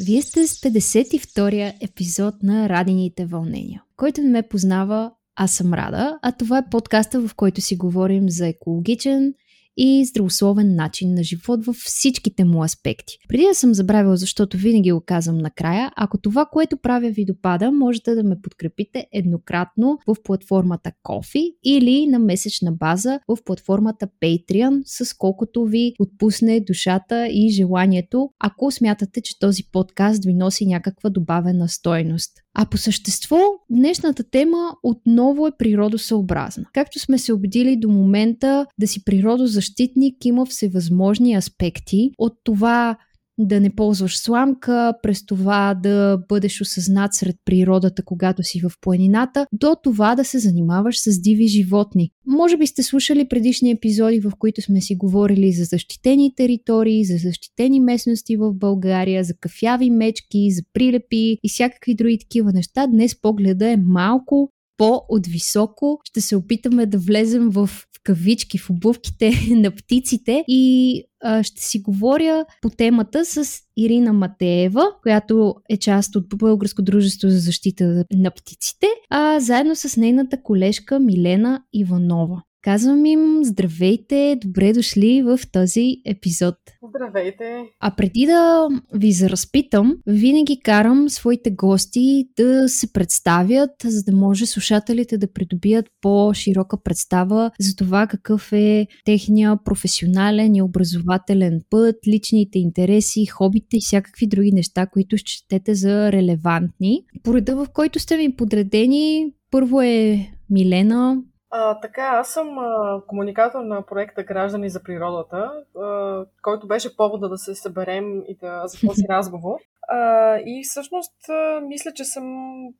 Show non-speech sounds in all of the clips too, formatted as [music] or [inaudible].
Вие сте с 52-я епизод на Радините вълнения. Който не ме познава, аз съм Рада, а това е подкаста, в който си говорим за екологичен и здравословен начин на живот във всичките му аспекти. Преди да съм забравила, защото винаги го казвам накрая, ако това, което правя ви допада, можете да ме подкрепите еднократно в платформата Coffee или на месечна база в платформата Patreon, с колкото ви отпусне душата и желанието, ако смятате, че този подкаст ви носи някаква добавена стойност. А по същество, днешната тема отново е природосъобразна. Както сме се убедили до момента, да си природозащитник има всевъзможни аспекти от това да не ползваш сламка, през това да бъдеш осъзнат сред природата, когато си в планината, до това да се занимаваш с диви животни. Може би сте слушали предишни епизоди, в които сме си говорили за защитени територии, за защитени местности в България, за кафяви мечки, за прилепи и всякакви други такива неща. Днес погледа е малко по-отвисоко. Ще се опитаме да влезем в кавички в обувките [laughs] на птиците и а, ще си говоря по темата с Ирина Матеева, която е част от Българско дружество за защита на птиците, а заедно с нейната колежка Милена Иванова. Казвам им здравейте, добре дошли в този епизод. Здравейте! А преди да ви заразпитам, винаги карам своите гости да се представят, за да може слушателите да придобият по-широка представа за това какъв е техния професионален и образователен път, личните интереси, хобите и всякакви други неща, които счетете за релевантни. Пореда, в който сте ми подредени, първо е Милена, а, така, аз съм а, комуникатор на проекта Граждани за природата, а, който беше повода да се съберем и да за този [laughs] разговор. А, и всъщност а, мисля, че съм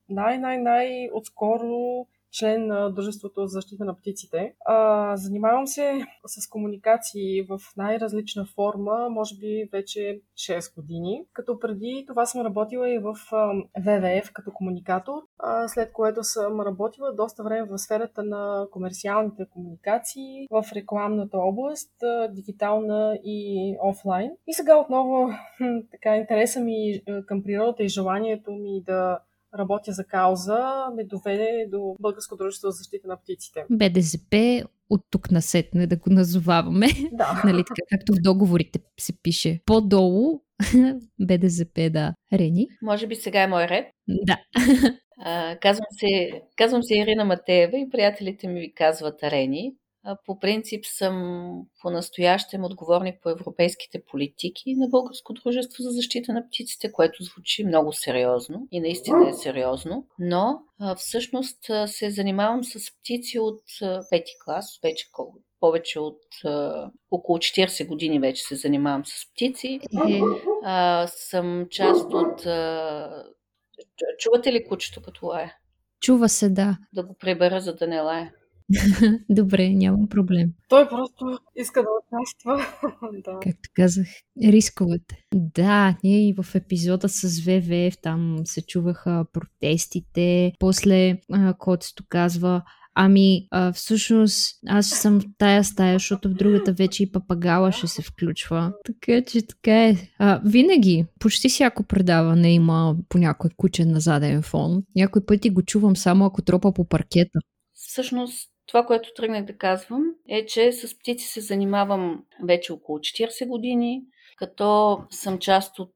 най-най-най отскоро член на Дружеството за защита на птиците. А, занимавам се с комуникации в най-различна форма, може би вече 6 години, като преди това съм работила и в ВВФ като комуникатор, а, след което съм работила доста време в сферата на комерциалните комуникации, в рекламната област, дигитална и офлайн. И сега отново така интереса ми към природата и желанието ми да работя за кауза, ме доведе до Българско дружество за защита на птиците. БДЗП от тук насетне да го назоваваме. Да. [laughs] нали, така, както в договорите се пише. По-долу [laughs] БДЗП, да. Рени? Може би сега е мой ред. Да. [laughs] А, казвам, се, казвам се Ирина Матеева и приятелите ми казват Рени. По принцип съм по-настоящем отговорник по европейските политики на Българско дружество за защита на птиците, което звучи много сериозно и наистина е сериозно, но всъщност се занимавам с птици от пети клас, вече повече от а, около 40 години вече се занимавам с птици. Е. А, съм част от... А, чувате ли кучето като лая? Чува се, да. Да го прибера, за да не лая. [laughs] Добре, нямам проблем. Той просто иска да участва. [laughs] да. Както казах, рисковете. Да, ние и в епизода с ВВФ там се чуваха протестите. После Котсто казва, Ами, а, всъщност, аз съм в тая стая, защото в другата вече и папагала ще се включва. Така че така е. А, винаги, почти всяко предаване има по някой куче на заден фон. Някой пъти го чувам само ако тропа по паркета. Всъщност, това, което тръгнах да казвам, е, че с птици се занимавам вече около 40 години, като съм част от,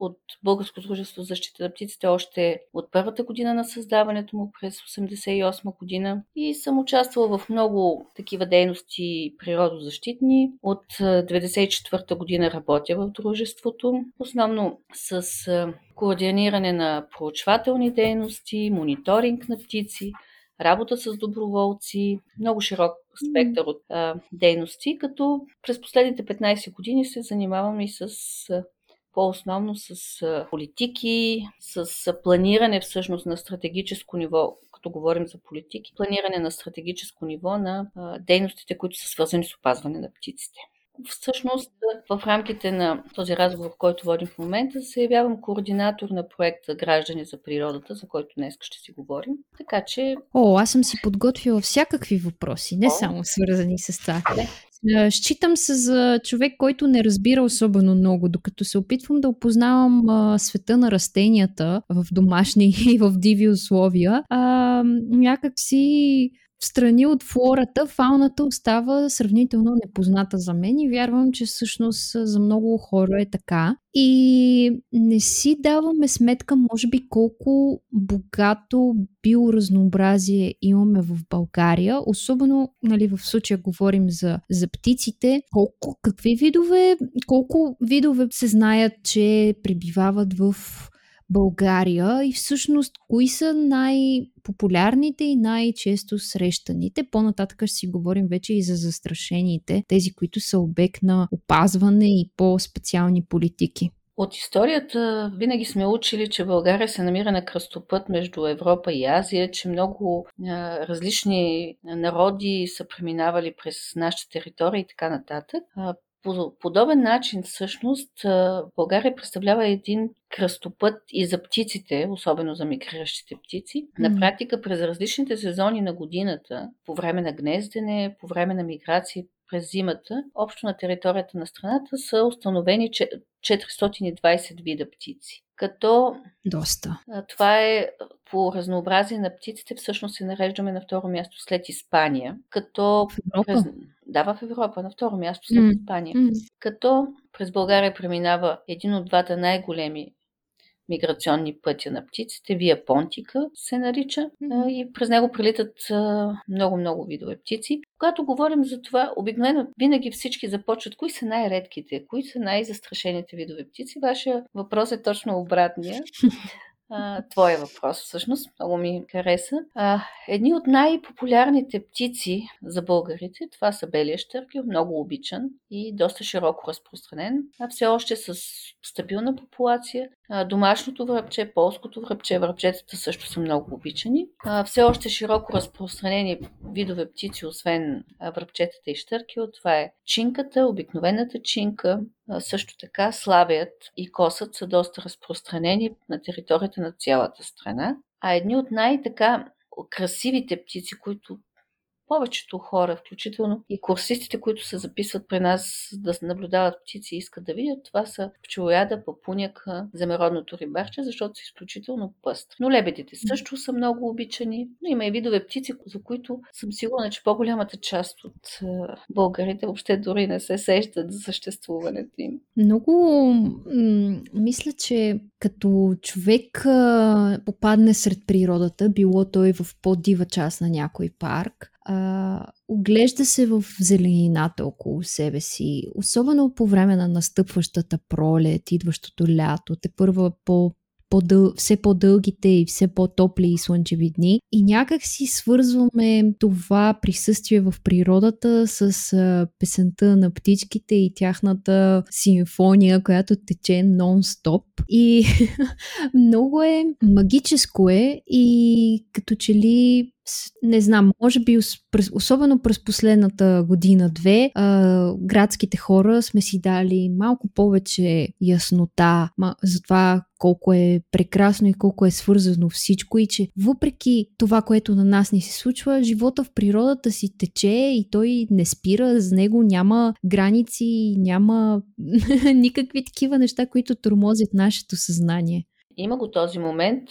от Българско дружество за защита на птиците още от първата година на създаването му през 1988 година и съм участвала в много такива дейности природозащитни. От 1994 година работя в дружеството, основно с координиране на проучвателни дейности, мониторинг на птици, работа с доброволци, много широк спектър от а, дейности, като през последните 15 години се занимавам и с по-основно с политики, с планиране всъщност на стратегическо ниво, като говорим за политики, планиране на стратегическо ниво на дейностите, които са свързани с опазване на птиците. Всъщност, в рамките на този разговор, който водим в момента, се явявам координатор на проекта Граждани за природата, за който днес ще си говорим. Така че. О, аз съм си подготвила всякакви въпроси, не О. само свързани с това. Считам се за човек, който не разбира особено много, докато се опитвам да опознавам а, света на растенията в домашни [laughs] и в диви условия. А, някак си страни от флората, фауната остава сравнително непозната за мен и вярвам, че всъщност за много хора е така. И не си даваме сметка, може би, колко богато биоразнообразие имаме в България, особено нали, в случая говорим за, за птиците. Колко, какви видове, колко видове се знаят, че прибивават в България и всъщност кои са най-популярните и най-често срещаните. По-нататък ще си говорим вече и за застрашените, тези, които са обект на опазване и по-специални политики. От историята винаги сме учили, че България се намира на кръстопът между Европа и Азия, че много а, различни народи са преминавали през нашата територия и така нататък. А, по подобен начин, всъщност, България представлява един кръстопът и за птиците, особено за мигриращите птици. На практика, през различните сезони на годината, по време на гнездене, по време на миграция, през зимата, общо на територията на страната са установени 420 вида птици. Като Доста. Това е по разнообразие на птиците, всъщност се нареждаме на второ място след Испания. Като в Европа? През... Да, в Европа, на второ място след mm. Испания. Mm. Като през България преминава един от двата най-големи миграционни пътя на птиците, Вия Понтика се нарича, и през него прилитат много-много видове птици. Когато говорим за това, обикновено винаги всички започват кои са най-редките, кои са най-застрашените видове птици. Вашия въпрос е точно обратния твоя въпрос, всъщност. Много ми хареса. А, едни от най-популярните птици за българите, това са белия штъркел, много обичан и доста широко разпространен, а все още с стабилна популация. Домашното връбче, полското връбче, връбчетата също са много обичани. Все още широко разпространени видове птици, освен връбчетата и штъркел, това е чинката, обикновената чинка, също така славият и косът са доста разпространени на територията на цялата страна. А едни от най-така красивите птици, които повечето хора, включително и курсистите, които се записват при нас да наблюдават птици и искат да видят, това са пчелояда, папуняка, земеродното рибарче, защото са изключително пъстри. Но лебедите също са много обичани, но има и видове птици, за които съм сигурна, че по-голямата част от българите въобще дори не се сещат за съществуването им. Много м- мисля, че като човек а, попадне сред природата, било той в по-дива част на някой парк, а, оглежда се в зеленината около себе си, особено по време на настъпващата пролет, идващото лято, те първа по по-дъл... все по-дългите и все по-топли и слънчеви дни. И някак си свързваме това присъствие в природата с а, песента на птичките и тяхната симфония, която тече нон-стоп. И [laughs] много е магическо е и като че ли не знам, може би особено през последната година-две, градските хора сме си дали малко повече яснота за това колко е прекрасно и колко е свързано всичко и че въпреки това, което на нас ни се случва, живота в природата си тече и той не спира, за него няма граници, няма [laughs] никакви такива неща, които тормозят нашето съзнание. Има го този момент.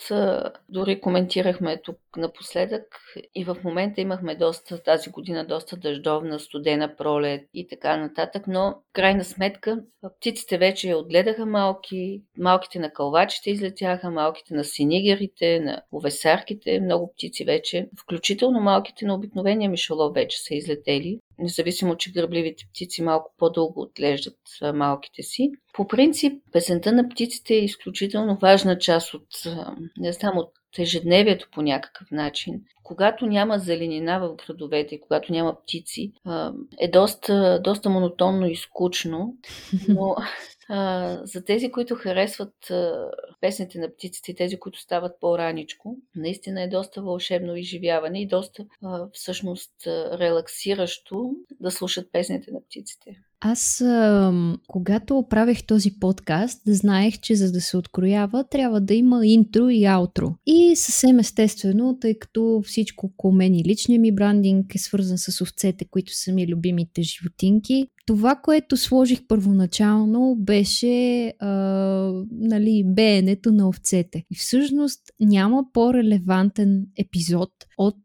Дори коментирахме тук напоследък и в момента имахме доста, тази година доста дъждовна, студена пролет и така нататък, но крайна сметка птиците вече отгледаха малки, малките на кълвачите излетяха, малките на синигерите, на овесарките, много птици вече, включително малките на обикновения мишолов вече са излетели независимо, че гръбливите птици малко по-дълго отглеждат малките си. По принцип, песента на птиците е изключително важна част от, не знам, от ежедневието по някакъв начин. Когато няма зеленина в градовете, когато няма птици, е доста, доста монотонно и скучно, но [laughs] За тези, които харесват песните на птиците, тези, които стават по-раничко, наистина е доста вълшебно изживяване и доста всъщност релаксиращо да слушат песните на птиците. Аз, когато правех този подкаст, знаех, че за да се откроява, трябва да има интро и аутро. И съвсем естествено, тъй като всичко около мен и личния ми брандинг е свързан с овцете, които са ми любимите животинки, това, което сложих първоначално, беше а, нали, беенето на овцете. И всъщност няма по-релевантен епизод от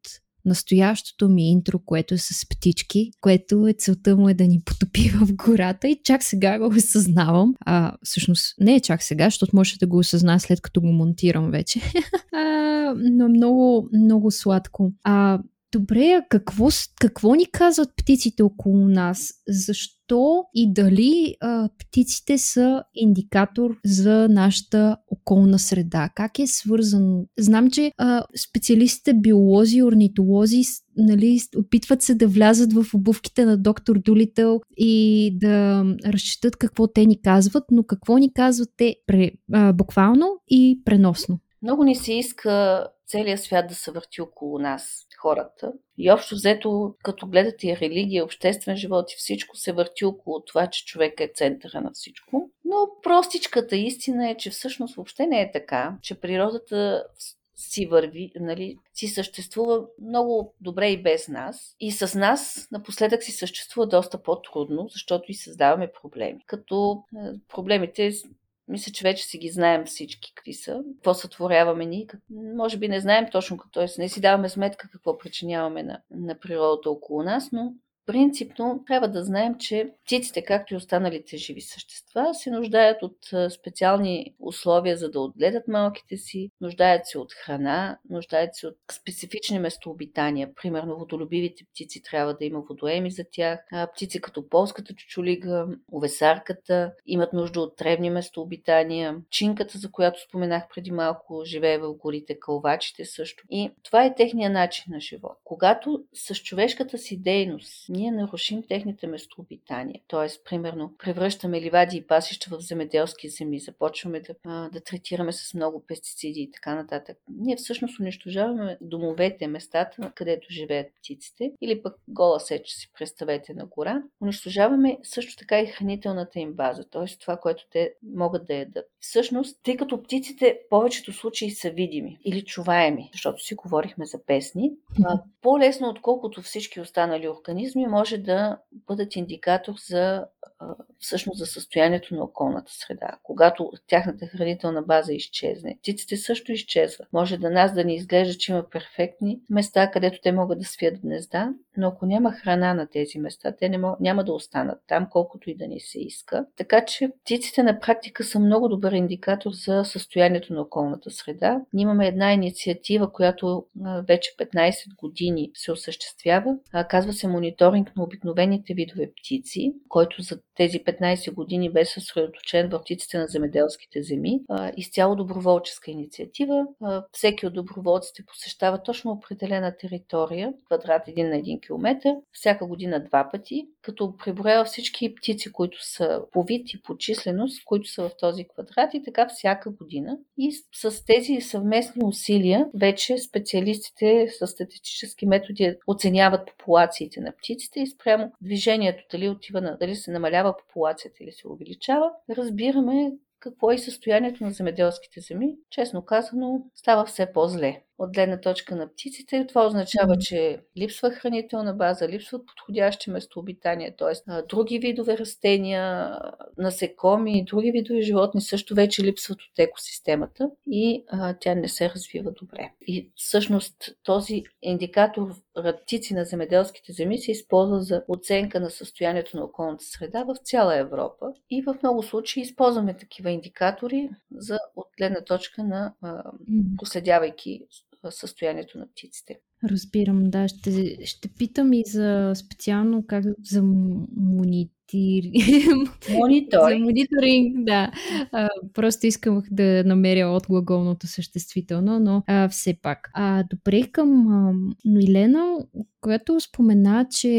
настоящото ми интро, което е с птички, което е целта му е да ни потопи [laughs] в гората и чак сега го осъзнавам. А, всъщност не е чак сега, защото може да го осъзна след като го монтирам вече. [laughs] а, но много, много сладко. А, Добре, а какво, какво ни казват птиците около нас? Защо и дали а, птиците са индикатор за нашата околна среда? Как е свързано? Знам, че а, специалистите, биолози, орнитолози, нали, опитват се да влязат в обувките на доктор Дулител и да разчитат какво те ни казват, но какво ни казват те пре, а, буквално и преносно? Много ни се иска целият свят да се върти около нас, хората. И общо взето, като гледате и религия, обществен живот и всичко се върти около това, че човек е центъра на всичко. Но простичката истина е, че всъщност въобще не е така, че природата си върви, нали, си съществува много добре и без нас. И с нас напоследък си съществува доста по-трудно, защото и създаваме проблеми. Като е, проблемите мисля, че вече си ги знаем всички какви са. Какво сътворяваме ние. Може би не знаем точно, т.е. не си даваме сметка какво причиняваме на, на природата около нас, но Принципно трябва да знаем, че птиците, както и останалите живи същества, се нуждаят от специални условия, за да отгледат малките си, нуждаят се от храна, нуждаят се от специфични местообитания. Примерно водолюбивите птици трябва да има водоеми за тях. А птици като полската чучулига, овесарката имат нужда от древни местообитания. Чинката, за която споменах преди малко, живее в горите, кълвачите също. И това е техния начин на живот. Когато с човешката си дейност ние нарушим техните местообитания. Тоест, примерно, превръщаме ливади и пасища в земеделски земи, започваме да, да третираме с много пестициди и така нататък. Ние всъщност унищожаваме домовете, местата, където живеят птиците, или пък гола сеч си представете на гора. Унищожаваме също така и хранителната им база, т.е. това, което те могат да ядат. Всъщност, тъй като птиците в повечето случаи са видими или чуваеми, защото си говорихме за песни, по-лесно отколкото всички останали организми може да бъдат индикатор за всъщност за състоянието на околната среда. Когато тяхната хранителна база изчезне, птиците също изчезват. Може да нас да ни изглежда, че има перфектни места, където те могат да свият гнезда, но ако няма храна на тези места, те не мог, няма да останат там, колкото и да ни се иска. Така че птиците на практика са много добър индикатор за състоянието на околната среда. Ние имаме една инициатива, която вече 15 години се осъществява. Казва се мониторинг на обикновените видове птици, който за тези 15 години бе съсредоточен в птиците на земеделските земи. Изцяло доброволческа инициатива. Всеки от доброволците посещава точно определена територия, квадрат един на 1 км, всяка година два пъти, като преброява всички птици, които са по вид и по численост, които са в този квадрат и така всяка година. И с тези съвместни усилия вече специалистите с статистически методи оценяват популациите на птиците и спрямо движението, дали отива на, дали се намалява популацията или се увеличава, разбираме какво е състоянието на земеделските земи. Честно казано, става все по-зле от гледна точка на птиците. Това означава, че липсва хранителна база, липсват подходящи местообитания, т.е. други видове растения, насекоми и други видове животни също вече липсват от екосистемата и а, тя не се развива добре. И всъщност този индикатор птици на земеделските земи се използва за оценка на състоянието на околната среда в цяла Европа и в много случаи използваме такива индикатори за от гледна точка на а, проследявайки състоянието на птиците. Разбирам, да. Ще, ще питам и за специално как за мони, Монитор. за мониторинг, да. А, просто искам да намеря от глаголното съществително, но а, все пак. А, добре към а, Милена, която спомена, че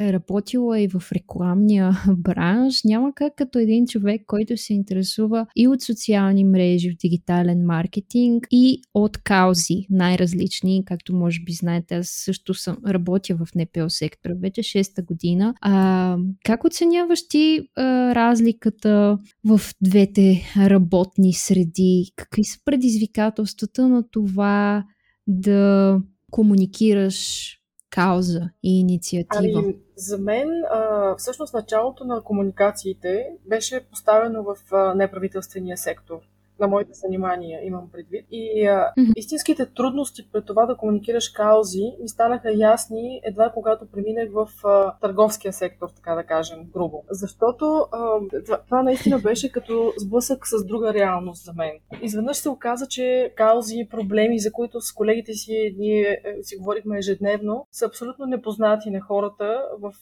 е работила и в рекламния бранш, няма как като един човек, който се интересува и от социални мрежи в дигитален маркетинг и от каузи най-различни, както може би знаете, аз също съм работя в НПО сектора вече 6-та година. А, как оценяваш ти а, разликата в двете работни среди? Какви са предизвикателствата на това да комуникираш кауза и инициатива? Ами, за мен, а, всъщност, началото на комуникациите беше поставено в а, неправителствения сектор на моите занимания, имам предвид. И а, mm-hmm. истинските трудности пред това да комуникираш каузи ми станаха ясни едва когато преминах в а, търговския сектор, така да кажем, грубо. Защото а, това, това наистина беше като сблъсък с друга реалност за мен. Изведнъж се оказа, че каузи, проблеми, за които с колегите си ние е, си говорихме ежедневно, са абсолютно непознати на хората в,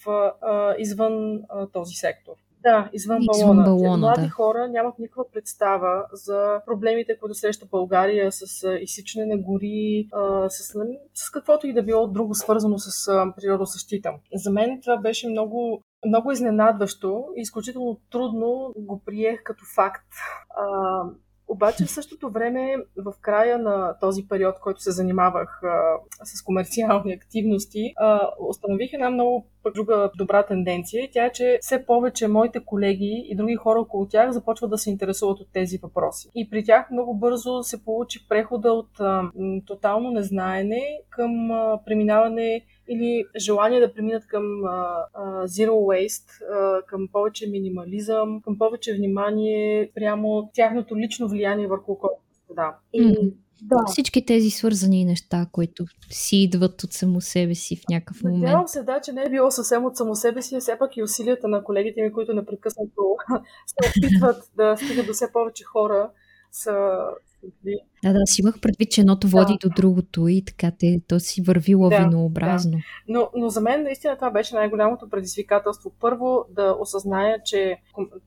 а, извън а, този сектор. Да, извън, извън балона. балона Млади да. хора нямат никаква представа за проблемите, които среща България с изсичане на гори, с, нали, с каквото и да било друго свързано с природосъщита. За мен това беше много много изненадващо и изключително трудно го приех като факт. А, обаче в същото време, в края на този период, който се занимавах а, с комерциални активности, а, установих една много друга добра тенденция. Тя е, че все повече моите колеги и други хора около тях започват да се интересуват от тези въпроси. И при тях много бързо се получи прехода от а, тотално незнаене към а, преминаване или желание да преминат към а, а, zero waste, а, към повече минимализъм, към повече внимание прямо тяхното лично влияние върху околната среда. И. да. Всички тези свързани неща, които си идват от само себе си в някакъв момент. Надявам се, да, че не е било съвсем от само себе си, а все пак и усилията на колегите ми, които непрекъснато [laughs] се опитват да стигат до все повече хора, са да, да, си имах предвид, че едното води да. до другото и така те, то си върви лавинообразно. Да, да. Но, но за мен наистина това беше най-голямото предизвикателство. Първо да осъзная, че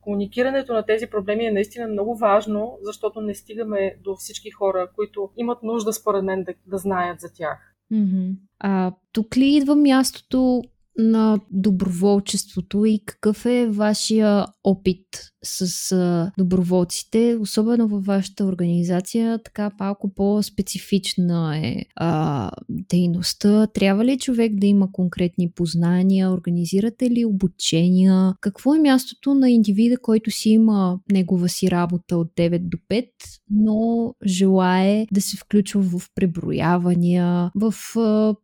комуникирането на тези проблеми е наистина много важно, защото не стигаме до всички хора, които имат нужда, според мен, да, да знаят за тях. Mm-hmm. А тук ли идва мястото на доброволчеството и какъв е вашия опит с доброволците, особено във вашата организация, така малко по-специфична е а, дейността. Трябва ли човек да има конкретни познания? Организирате ли обучения? Какво е мястото на индивида, който си има негова си работа от 9 до 5, но желае да се включва в преброявания, в... А,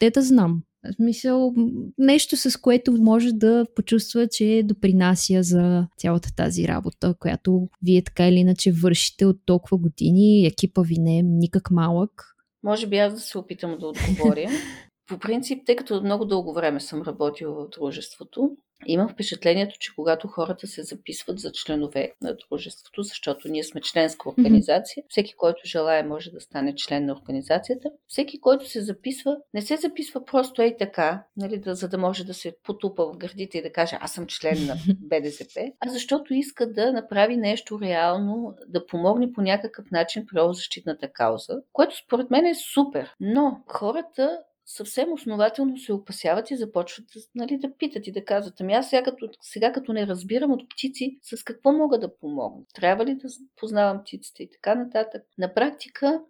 те да знам, в смисъл, нещо с което може да почувства, че допринася за цялата тази работа, която вие така или иначе вършите от толкова години. Екипа ви не е никак малък. Може би аз да се опитам да отговоря. [laughs] По принцип, тъй като много дълго време съм работила в дружеството, Имам впечатлението, че когато хората се записват за членове на дружеството, защото ние сме членска организация, mm-hmm. всеки, който желая, може да стане член на организацията. Всеки, който се записва, не се записва просто ей така, нали, да, за да може да се потупа в гърдите и да каже аз съм член на [laughs] БДЗП, а защото иска да направи нещо реално, да помогне по някакъв начин при защитната кауза, което според мен е супер. Но хората съвсем основателно се опасяват и започват нали, да питат и да казват, ами аз сега като, сега като не разбирам от птици, с какво мога да помогна? Трябва ли да познавам птиците и така нататък? На практика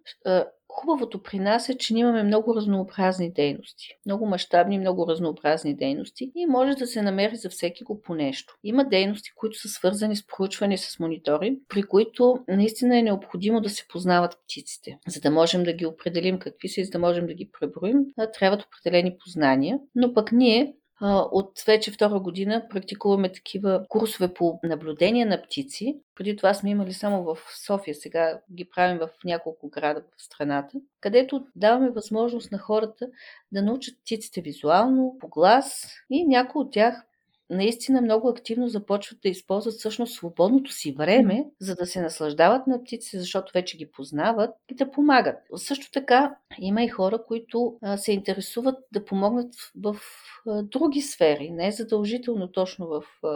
Хубавото при нас е, че имаме много разнообразни дейности. Много мащабни, много разнообразни дейности и може да се намери за всеки го по нещо. Има дейности, които са свързани с проучване с монитори, при които наистина е необходимо да се познават птиците. За да можем да ги определим какви са и за да можем да ги преброим, трябват определени познания. Но пък ние от вече втора година практикуваме такива курсове по наблюдение на птици. Преди това сме имали само в София, сега ги правим в няколко града в страната, където даваме възможност на хората да научат птиците визуално, по глас и някои от тях наистина много активно започват да използват всъщност свободното си време, за да се наслаждават на птиците, защото вече ги познават и да помагат. Също така има и хора, които а, се интересуват да помогнат в, в а, други сфери, не е задължително точно в, а,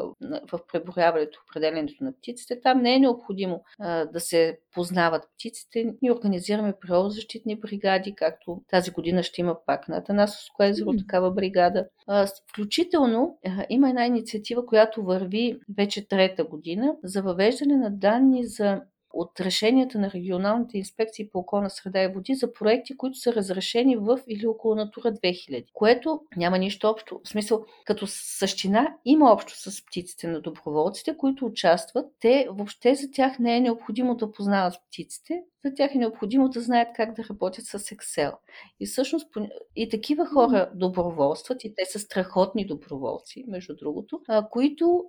в преброяването, определенето на птиците. Там не е необходимо а, да се познават птиците. Ние организираме природозащитни бригади, както тази година ще има пак на Атанасовско езеро такава бригада. А, включително а, има една инициатива, която върви вече трета година за въвеждане на данни за от решенията на регионалните инспекции по околна среда и води за проекти, които са разрешени в или около Натура 2000, което няма нищо общо. В смисъл, като същина има общо с птиците на доброволците, които участват. Те въобще за тях не е необходимо да познават птиците, за тях е необходимо да знаят как да работят с Excel. И всъщност и такива хора доброволстват, и те са страхотни доброволци, между другото, които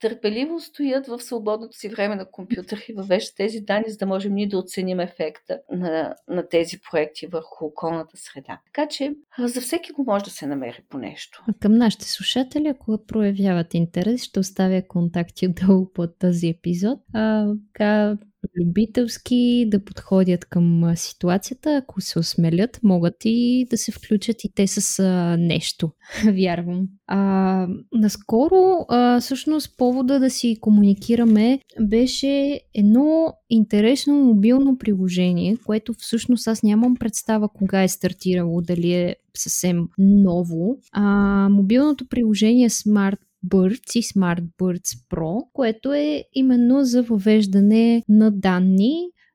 търпеливо стоят в свободното си време на компютър и въвеждат тези данни, за да можем ние да оценим ефекта на, на тези проекти върху околната среда. Така че за всеки го може да се намери по нещо. А към нашите слушатели, ако проявяват интерес, ще оставя контакти отдолу под този епизод. А, така, любителски да подходят към ситуацията, ако се осмелят, могат и да се включат и те с а, нещо, [laughs] вярвам. А, наскоро, а, всъщност, повода да си комуникираме беше едно интересно мобилно приложение, което всъщност аз нямам представа кога е стартирало, дали е съвсем ново. А, мобилното приложение Smart Birds и Smart Birds Pro, което е именно за въвеждане на данни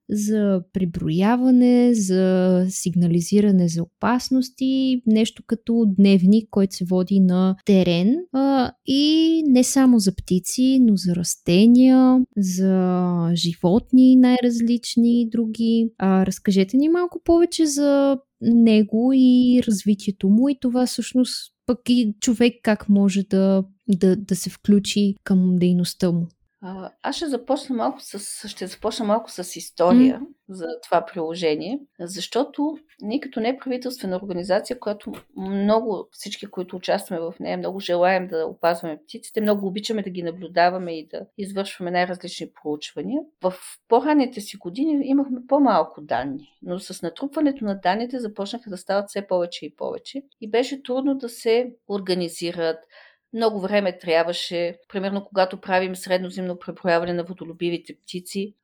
за приброяване, за сигнализиране за опасности, нещо като дневник, който се води на терен а, и не само за птици, но за растения, за животни най-различни други. А, разкажете ни малко повече за него и развитието му и това всъщност пък и човек как може да, да, да се включи към дейността му. А, аз ще започна малко с, ще започна малко с история mm. за това приложение, защото ние като неправителствена организация, която много, всички, които участваме в нея, много желаем да опазваме птиците, много обичаме да ги наблюдаваме и да извършваме най-различни проучвания. В по-ранните си години имахме по-малко данни, но с натрупването на данните започнаха да стават все повече и повече и беше трудно да се организират, много време трябваше, примерно когато правим средноземно преброяване на водолюбивите птици.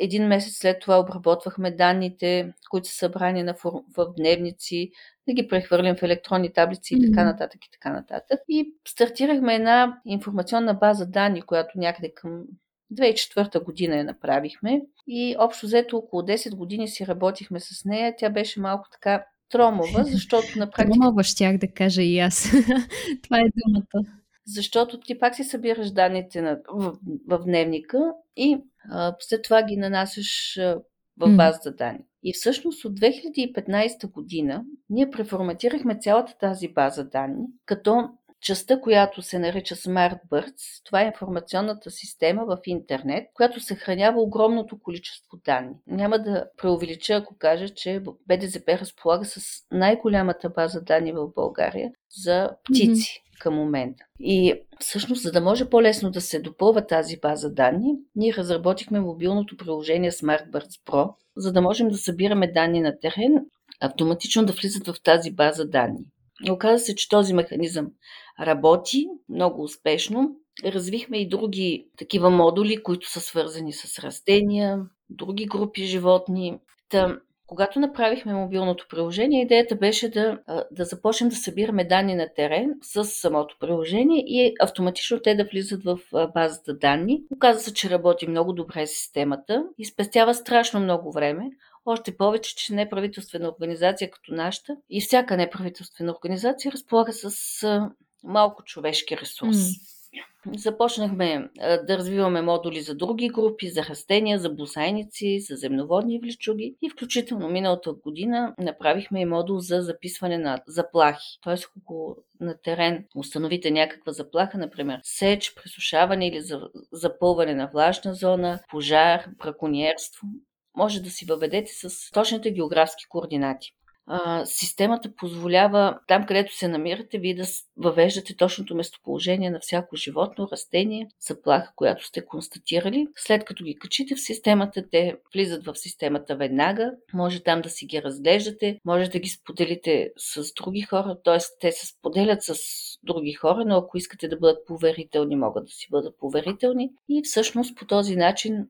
Един месец след това обработвахме данните, които са събрани на фор... в дневници, да ги прехвърлим в електронни таблици и така нататък и така нататък. И стартирахме една информационна база данни, която някъде към 2004 година я направихме и общо взето около 10 години си работихме с нея. Тя беше малко така Тромова, защото на практика... Тромова щях да кажа и аз. [laughs] Това е думата. Защото ти пак си събираш данните на, в, в дневника и а, след това ги нанасяш а, в базата данни. И всъщност от 2015 година ние преформатирахме цялата тази база данни, като частта, която се нарича Smart Birds, това е информационната система в интернет, която съхранява огромното количество данни. Няма да преувелича, ако кажа, че БДЗП разполага с най-голямата база данни в България за птици. Mm-hmm към момента. И всъщност, за да може по-лесно да се допълва тази база данни, ние разработихме мобилното приложение SmartBirds Pro, за да можем да събираме данни на терен, автоматично да влизат в тази база данни. И оказа се, че този механизъм работи много успешно. Развихме и други такива модули, които са свързани с растения, други групи животни. Та, когато направихме мобилното приложение, идеята беше да, да започнем да събираме данни на терен с самото приложение и автоматично те да влизат в базата данни. Оказа се, че работи много добре системата и спестява страшно много време. Още повече, че неправителствена организация като нашата и всяка неправителствена организация разполага с малко човешки ресурс. Mm. Започнахме да развиваме модули за други групи, за растения, за босайници, за земноводни влечуги и включително миналата година направихме и модул за записване на заплахи. Тоест, ако на терен установите някаква заплаха, например сеч, пресушаване или запълване на влажна зона, пожар, браконьерство, може да си въведете с точните географски координати. Системата позволява там, където се намирате, вие да въвеждате точното местоположение на всяко животно, растение, заплаха, която сте констатирали. След като ги качите в системата, те влизат в системата веднага. Може там да си ги разглеждате, може да ги споделите с други хора, т.е. те се споделят с други хора, но ако искате да бъдат поверителни, могат да си бъдат поверителни. И всъщност по този начин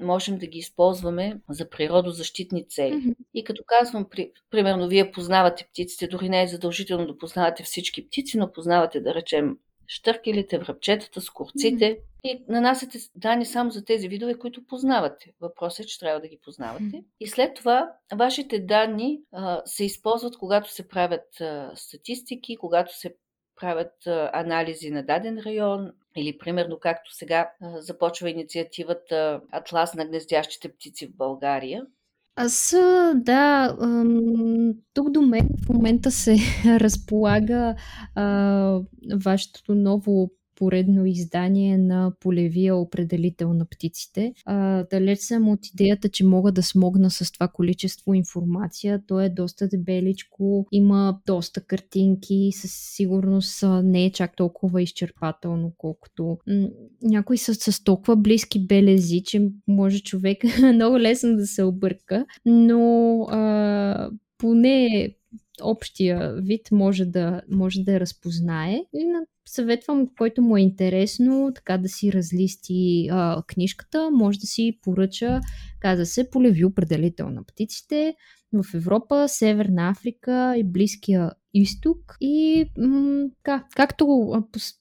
можем да ги използваме за природозащитни цели. Mm-hmm. И като казвам, при, примерно, вие познавате птиците, дори не е задължително да познавате всички птици, но познавате, да речем, штъркелите, връбчетата, скорците mm-hmm. и нанасяте данни само за тези видове, които познавате. Въпросът е, че трябва да ги познавате. Mm-hmm. И след това вашите данни а, се използват, когато се правят а, статистики, когато се правят анализи на даден район, или примерно както сега започва инициативата Атлас на гнездящите птици в България. Аз, да, тук до мен в момента се [laughs] разполага вашето ново поредно издание на полевия определител на птиците. А, далеч съм от идеята, че мога да смогна с това количество информация. То е доста дебеличко, има доста картинки, със сигурност не е чак толкова изчерпателно, колкото някои са с толкова близки белези, че може човек [laughs] много лесно да се обърка, но а, поне общия вид може да, може да разпознае. И съветвам, който му е интересно, така да си разлисти а, книжката, може да си поръча, каза се, полеви определител на птиците. В Европа, Северна Африка и Близкия изток. И как, както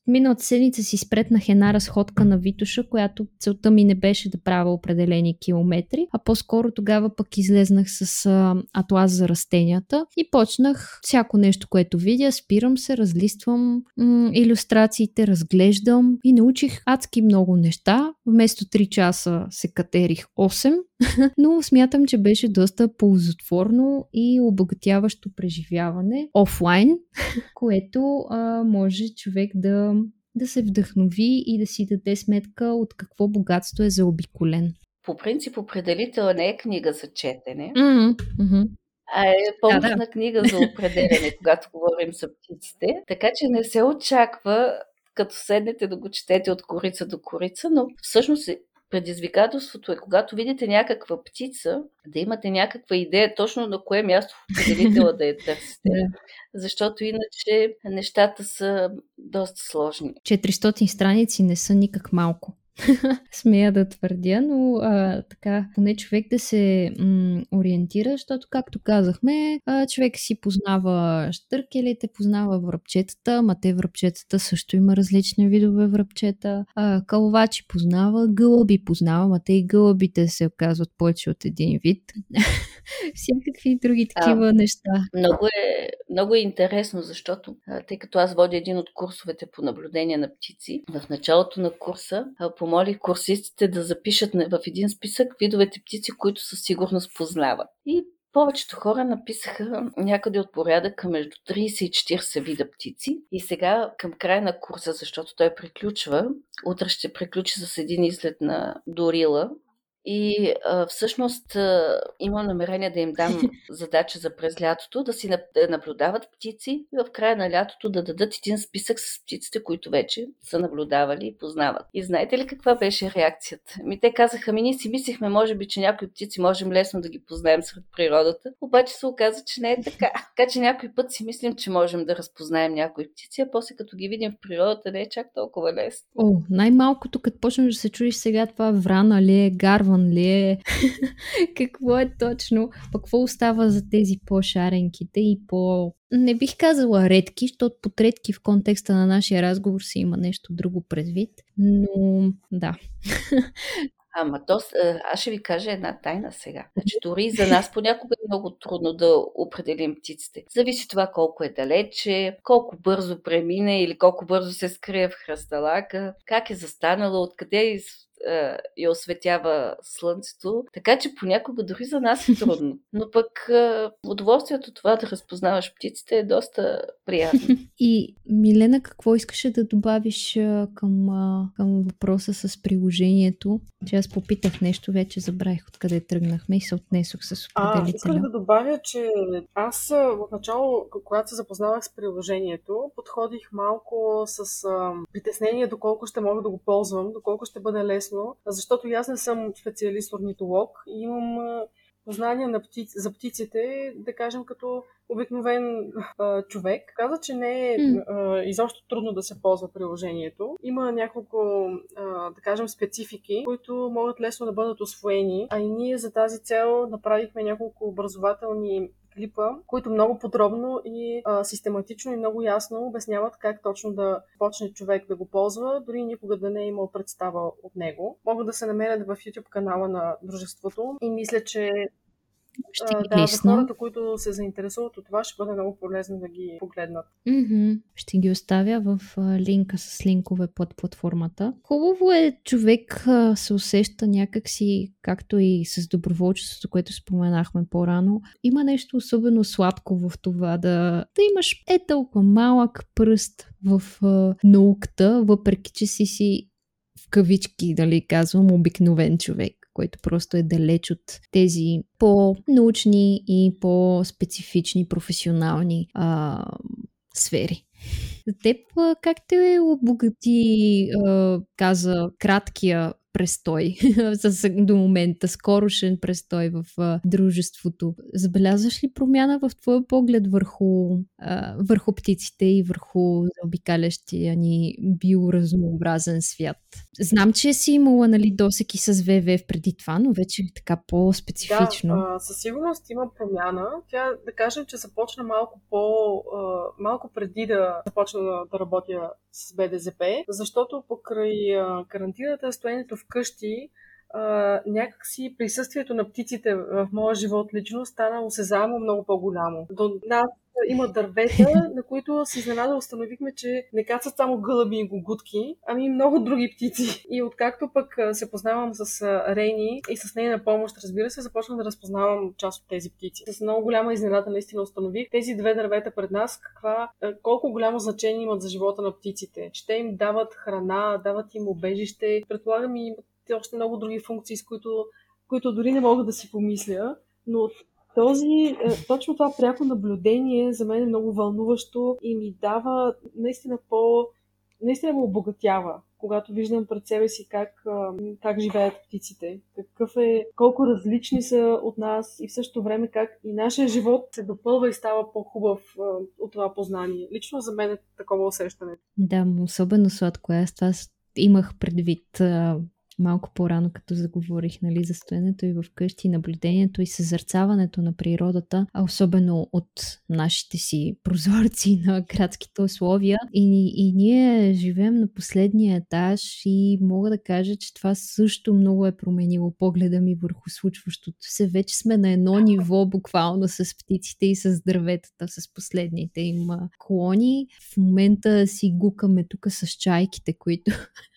миналата седмица си спретнах една разходка на Витоша, която целта ми не беше да правя определени километри, а по-скоро тогава пък излезнах с а, атлас за растенията и почнах всяко нещо, което видя, спирам се, разлиствам м- иллюстрациите, разглеждам и научих адски много неща. Вместо 3 часа се катерих 8, [laughs] но смятам, че беше доста ползотворно и обогатяващо преживяване офлайн, което а, може човек да, да се вдъхнови и да си даде сметка от какво богатство е заобиколен. По принцип, определител не е книга за четене, mm-hmm. а е помощна да, да. книга за определене, [laughs] когато говорим за птиците. Така че не се очаква като седнете да го четете от корица до корица, но всъщност Предизвикателството е, когато видите някаква птица, да имате някаква идея точно на кое място в определителя да я търсите. [laughs] Защото иначе нещата са доста сложни. 400 страници не са никак малко. [laughs] смея да твърдя, но а, така, поне човек да се м- ориентира, защото, както казахме, а, човек си познава штъркелите, познава връбчетата, ма те връбчетата също има различни видове връбчета, а, калвачи познава, гълъби познава, ма те и гълъбите се оказват повече от един вид. [laughs] Всякакви други такива а, неща. Много е, много е интересно, защото, а, тъй като аз водя един от курсовете по наблюдение на птици, в началото на курса а, помолих курсистите да запишат в един списък видовете птици, които със сигурност познават. И повечето хора написаха някъде от порядъка между 30 и 40 вида птици. И сега към края на курса, защото той приключва, утре ще приключи с един излет на Дорила, и а, всъщност а, имам намерение да им дам [laughs] задача за през лятото, да си да наблюдават птици и в края на лятото да дадат един списък с птиците, които вече са наблюдавали и познават. И знаете ли каква беше реакцията? Ми те казаха, ми ние си мислихме, може би, че някои птици можем лесно да ги познаем сред природата, обаче се оказа, че не е така. [laughs] Така че някой път си мислим, че можем да разпознаем някои птици, а после като ги видим в природата не е чак толкова лесно. О, най-малкото, като почнеш да се чуеш сега това врана ли е, гарва Роман ли е? [laughs] Какво е точно? Пък какво остава за тези по-шаренките и по... Не бих казала редки, защото под редки в контекста на нашия разговор си има нещо друго предвид, но да. [laughs] Ама то, аз ще ви кажа една тайна сега. Значи, дори за нас понякога е много трудно да определим птиците. Зависи това колко е далече, колко бързо премине или колко бързо се скрие в хръсталака, как е застанала, откъде а, я осветява слънцето. Така че понякога дори за нас е трудно. Но пък а, удоволствието това да разпознаваш птиците е доста приятно. [laughs] И Милена, какво искаше да добавиш а, към, а, към въпроса с приложението? Че аз попитах нещо, вече забравих откъде тръгнахме и се отнесох с определителя. А, исках да добавя, че аз в начало, когато се запознавах с приложението, подходих малко с а, притеснение доколко ще мога да го ползвам, доколко ще бъде лесно, защото аз не съм специалист орнитолог и имам познания на птици, за птиците, да кажем, като обикновен а, човек. Каза, че не е а, изобщо трудно да се ползва приложението. Има няколко, а, да кажем, специфики, които могат лесно да бъдат освоени, а и ние за тази цел направихме няколко образователни клипа, които много подробно и а, систематично и много ясно обясняват как точно да почне човек да го ползва, дори никога да не е имал представа от него. Могат да се намерят в YouTube канала на дружеството и мисля, че ще ги да, лисна. за хората, които се заинтересуват от това, ще бъде много полезно да ги погледнат. Mm-hmm. Ще ги оставя в линка с линкове под платформата. Хубаво е човек се усеща някакси, както и с доброволчеството, което споменахме по-рано. Има нещо особено сладко в това да, да имаш е толкова малък пръст в а, науката, въпреки че си си в кавички, дали казвам, обикновен човек който просто е далеч от тези по-научни и по-специфични професионални а, сфери. За теб как те обогати, а, каза, краткия престой [laughs] до момента, скорошен престой в а, дружеството. Забелязваш ли промяна в твоя поглед върху, а, върху птиците и върху обикалящия ни биоразнообразен свят? Знам, че си имала нали, досеки с ВВФ преди това, но вече е така по-специфично. Да, а, със сигурност има промяна. Тя, да кажем, че започна малко по... А, малко преди да започна да, да работя с БДЗП, защото покрай карантината, стоенето вкъщи, а, някакси присъствието на птиците в моя живот лично стана осезаемо много по-голямо. До нас има дървета, на които с изненада установихме, че не кацат само гълъби и гугутки, ами много други птици. И откакто пък се познавам с Рейни и с нейна помощ, разбира се, започнах да разпознавам част от тези птици. С много голяма изненада наистина установих тези две дървета пред нас, каква, колко голямо значение имат за живота на птиците. Че те им дават храна, дават им обежище, предполагам и имат още много други функции, с които, които дори не мога да си помисля. Но този, е, точно това пряко наблюдение за мен е много вълнуващо и ми дава наистина по... наистина ме обогатява, когато виждам пред себе си как, как живеят птиците, какъв е, колко различни са от нас и в същото време как и нашия живот се допълва и става по-хубав от това познание. Лично за мен е такова усещане. Да, особено сладко. Аз това имах предвид малко по-рано, като заговорих нали, за стоенето и в къщи, наблюдението и съзърцаването на природата, а особено от нашите си прозорци [laughs] на градските условия. И, и ние живеем на последния етаж и мога да кажа, че това също много е променило погледа ми върху случващото се. Вече сме на едно ниво буквално с птиците и с дърветата, с последните им колони. В момента си гукаме тук с чайките, които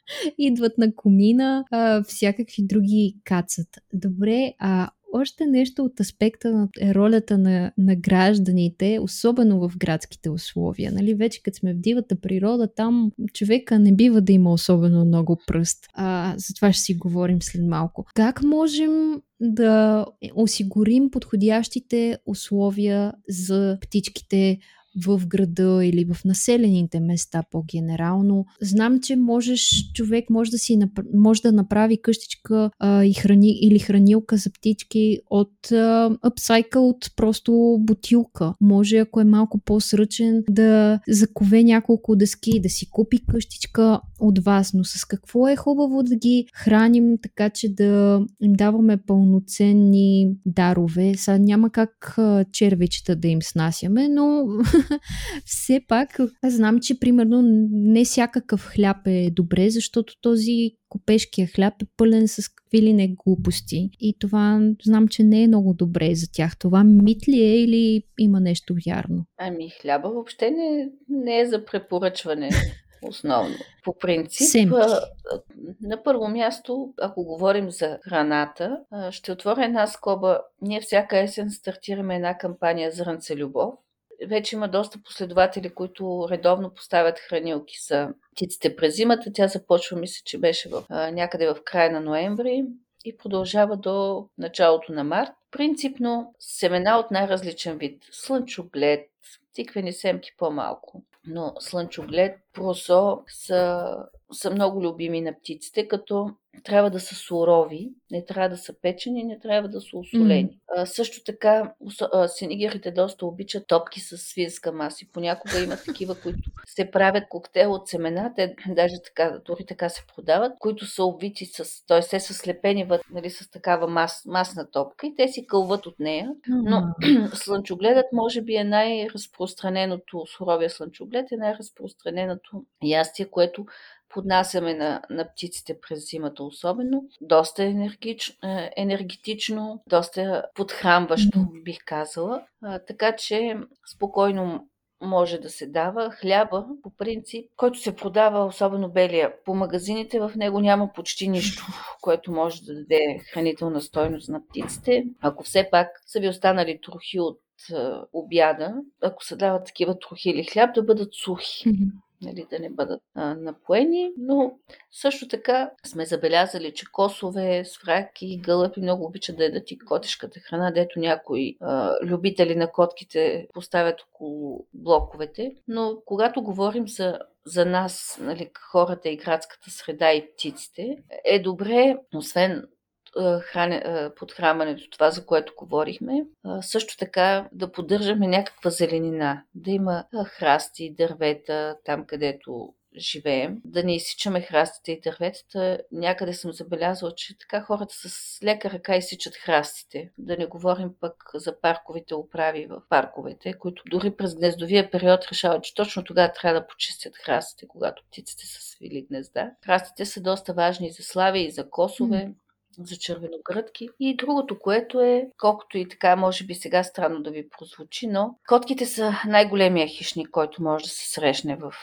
[laughs] идват на комина, а, всякакви други кацат. Добре, а още нещо от аспекта на е ролята на, на гражданите, особено в градските условия. Нали? Вече като сме в дивата природа, там човека не бива да има особено много пръст. А, за това ще си говорим след малко. Как можем да осигурим подходящите условия за птичките, в града или в населените места по-генерално. Знам, че можеш, човек може да, си, може да направи къщичка а, и храни, или хранилка за птички от апсайкъл от просто бутилка. Може, ако е малко по-сръчен, да закове няколко дъски, да си купи къщичка от вас. Но с какво е хубаво да ги храним така, че да им даваме пълноценни дарове? Сега няма как червичета да им снасяме, но [laughs] [laughs] все пак аз знам, че примерно не всякакъв хляб е добре, защото този копешкия хляб е пълен с какви ли не глупости. И това знам, че не е много добре за тях. Това мит ли е или има нещо вярно? Ами хляба въобще не, не е за препоръчване. [laughs] основно. По принцип, Семки. на първо място, ако говорим за храната, ще отворя една скоба. Ние всяка есен стартираме една кампания Зрънце любов. Вече има доста последователи, които редовно поставят хранилки за птиците през зимата. Тя започва, мисля, че беше в, някъде в края на ноември и продължава до началото на март. Принципно семена от най-различен вид. Слънчоглед, тиквени семки по-малко, но слънчоглед, просо са, са много любими на птиците, като трябва да са сурови, не трябва да са печени, не трябва да са осолени. Mm. А, също така, сенигерите доста обичат топки с свинска маса. Понякога има такива, които се правят коктейл от семена, те даже така, дори така се продават, които са обвити с, т.е. те са слепени нали, с такава мас, масна топка и те си кълват от нея. Но mm. [clears throat] слънчогледът може би е най-разпространеното, суровия слънчоглед е най-разпространеното ястие, което поднасяме на, на птиците през зимата особено. Доста енергич, е, енергетично, доста подхранващо, бих казала. А, така че спокойно може да се дава. Хляба, по принцип, който се продава, особено белия, по магазините, в него няма почти нищо, което може да даде хранителна стойност на птиците. Ако все пак са ви останали трохи от обяда, ако се дават такива трохи или хляб, да бъдат сухи нали, да не бъдат а, напоени, но също така сме забелязали, че косове, свраки гълъби много обичат да ядат и котешката храна, дето някои а, любители на котките поставят около блоковете. Но когато говорим за за нас, нали, хората и градската среда и птиците, е добре, освен хране, подхранването, това за което говорихме. Също така да поддържаме някаква зеленина, да има храсти, дървета там, където живеем, да не изсичаме храстите и дърветата. Някъде съм забелязала, че така хората с лека ръка изсичат храстите. Да не говорим пък за парковите управи в парковете, които дори през гнездовия период решават, че точно тогава трябва да почистят храстите, когато птиците са свили гнезда. Храстите са доста важни и за слави, и за косове. Mm за червеногръдки. И другото, което е, колкото и така, може би сега странно да ви прозвучи, но котките са най-големия хищник, който може да се срещне в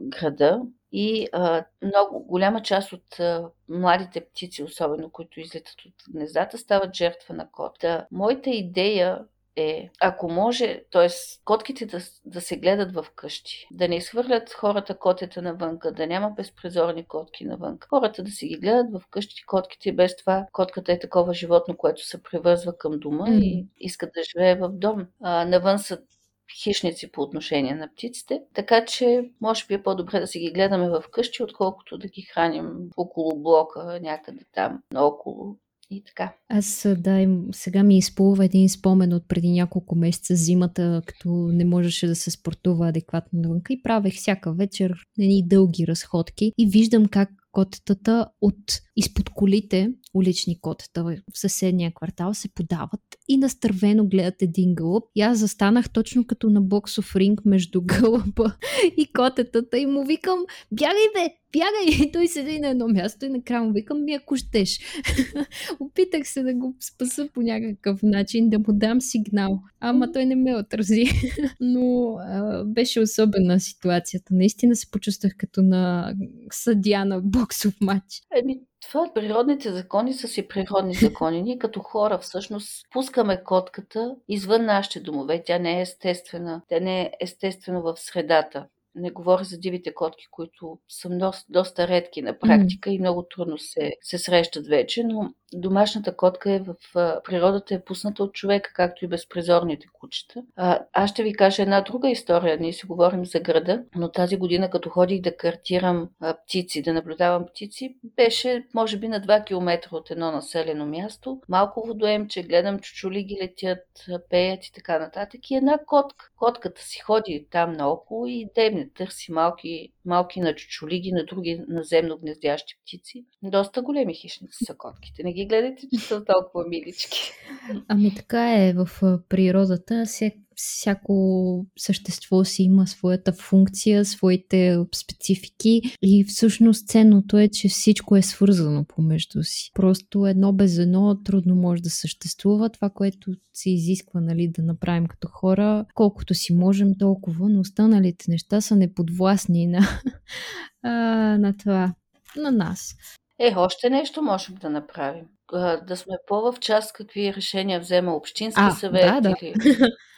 града. И а, много голяма част от а, младите птици, особено които излитат от гнездата, стават жертва на кот. Моята идея е, ако може, т.е. котките да, да се гледат в къщи, да не изхвърлят хората котета навънка, да няма безпризорни котки навън. Хората да си ги гледат в къщи котките, без това котката е такова животно, което се превързва към дома mm. и искат да живее в дом. А, навън са хищници по отношение на птиците, така че може би е по-добре да си ги гледаме в къщи, отколкото да ги храним около блока, някъде там, наоколо и така. Аз да, сега ми изплува един спомен от преди няколко месеца зимата, като не можеше да се спортува адекватно навънка и правех всяка вечер едни дълги разходки и виждам как котетата от изпод колите, улични котета в съседния квартал се подават и настървено гледат един гълъб. И аз застанах точно като на боксов ринг между [laughs] гълъба и котетата и му викам, бягай бе, бягай! [laughs] Той седи на едно място и накрая му викам, ми ако щеш. [laughs] Опитах се да го спаса по някакъв начин, да му дам сигнал. Ама той не ме отрази. [laughs] Но а, беше особена ситуацията. Наистина се почувствах като на съдя на боксов матч. Еми, това природните закони са си природни закони. Ние като хора всъщност пускаме котката извън нашите домове. Тя не е естествена. Тя не е естествено в средата. Не говоря за дивите котки, които са доста, доста редки на практика mm. и много трудно се, се срещат вече, но домашната котка е в природата е пусната от човека, както и безпризорните кучета. А, аз ще ви кажа една друга история. Ние си говорим за града, но тази година, като ходих да картирам а, птици, да наблюдавам птици, беше може би на 2 км от едно населено място. Малко водоемче, гледам чучули ги летят, пеят и така нататък. И една котка. Котката си ходи там наоколо и дебне, търси малки, малки на чучулиги, на други наземно гнездящи птици. Доста големи хищници са котките. Не ги гледайте, че са толкова милички. Ами така е в природата. Всяко същество си има своята функция, своите специфики и всъщност ценното е, че всичко е свързано помежду си. Просто едно без едно трудно може да съществува. Това, което се изисква нали, да направим като хора, колкото си можем толкова, но останалите неща са неподвластни на, [laughs] на това, на нас. Е, още нещо можем да направим да сме по-в част какви решения взема Общински а, съвет да, да. или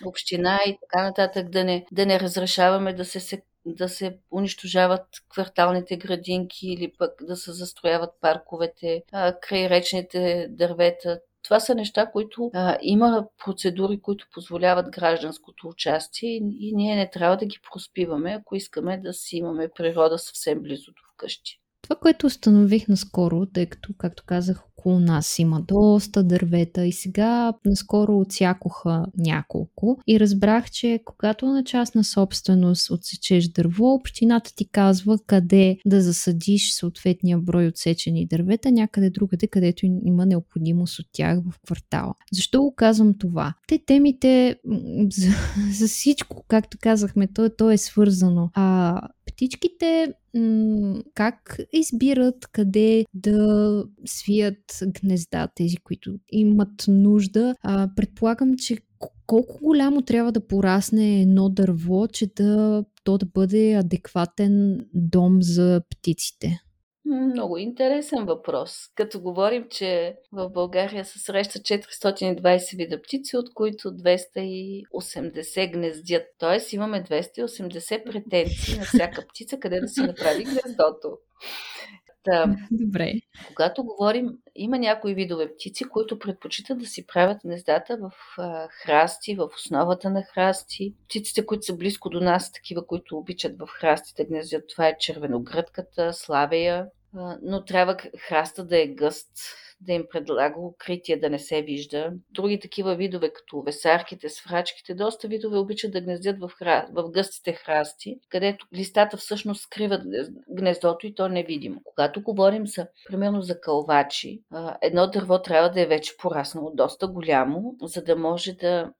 община и така нататък, да не, да не разрешаваме да се, да се унищожават кварталните градинки или пък да се застрояват парковете, а, край речните дървета. Това са неща, които а, има процедури, които позволяват гражданското участие и, и ние не трябва да ги проспиваме, ако искаме да си имаме природа съвсем близо до вкъщи. Това, което установих наскоро, тъй като, както казах, около нас има доста дървета и сега наскоро отсякоха няколко и разбрах, че когато на частна собственост отсечеш дърво, общината ти казва къде да засадиш съответния брой отсечени дървета, някъде другаде, където има необходимост от тях в квартала. Защо го казвам това? Те темите за, [laughs] за всичко, както казахме, то, то е свързано. А птичките как избират къде да свият гнезда, тези, които имат нужда. А, предполагам, че колко голямо трябва да порасне едно дърво, че да, то да бъде адекватен дом за птиците? Много интересен въпрос. Като говорим, че в България се среща 420 вида птици, от които 280 гнездят. Тоест имаме 280 претенции на всяка птица, къде да си направи гнездото. Да. Добре. Когато говорим, има някои видове птици, които предпочитат да си правят гнездата в а, храсти, в основата на храсти. Птиците, които са близко до нас, такива, които обичат в храстите гнездят, това е червеногръдката, славея, а, но трябва храста да е гъст, да им предлага укритие, да не се вижда. Други такива видове, като весарките, сврачките, доста видове обичат да гнездят в, хра... в гъстите храсти, където листата всъщност скриват гнездото и то невидимо. Когато говорим за, примерно за кълвачи, едно дърво трябва да е вече пораснало доста голямо, за да може да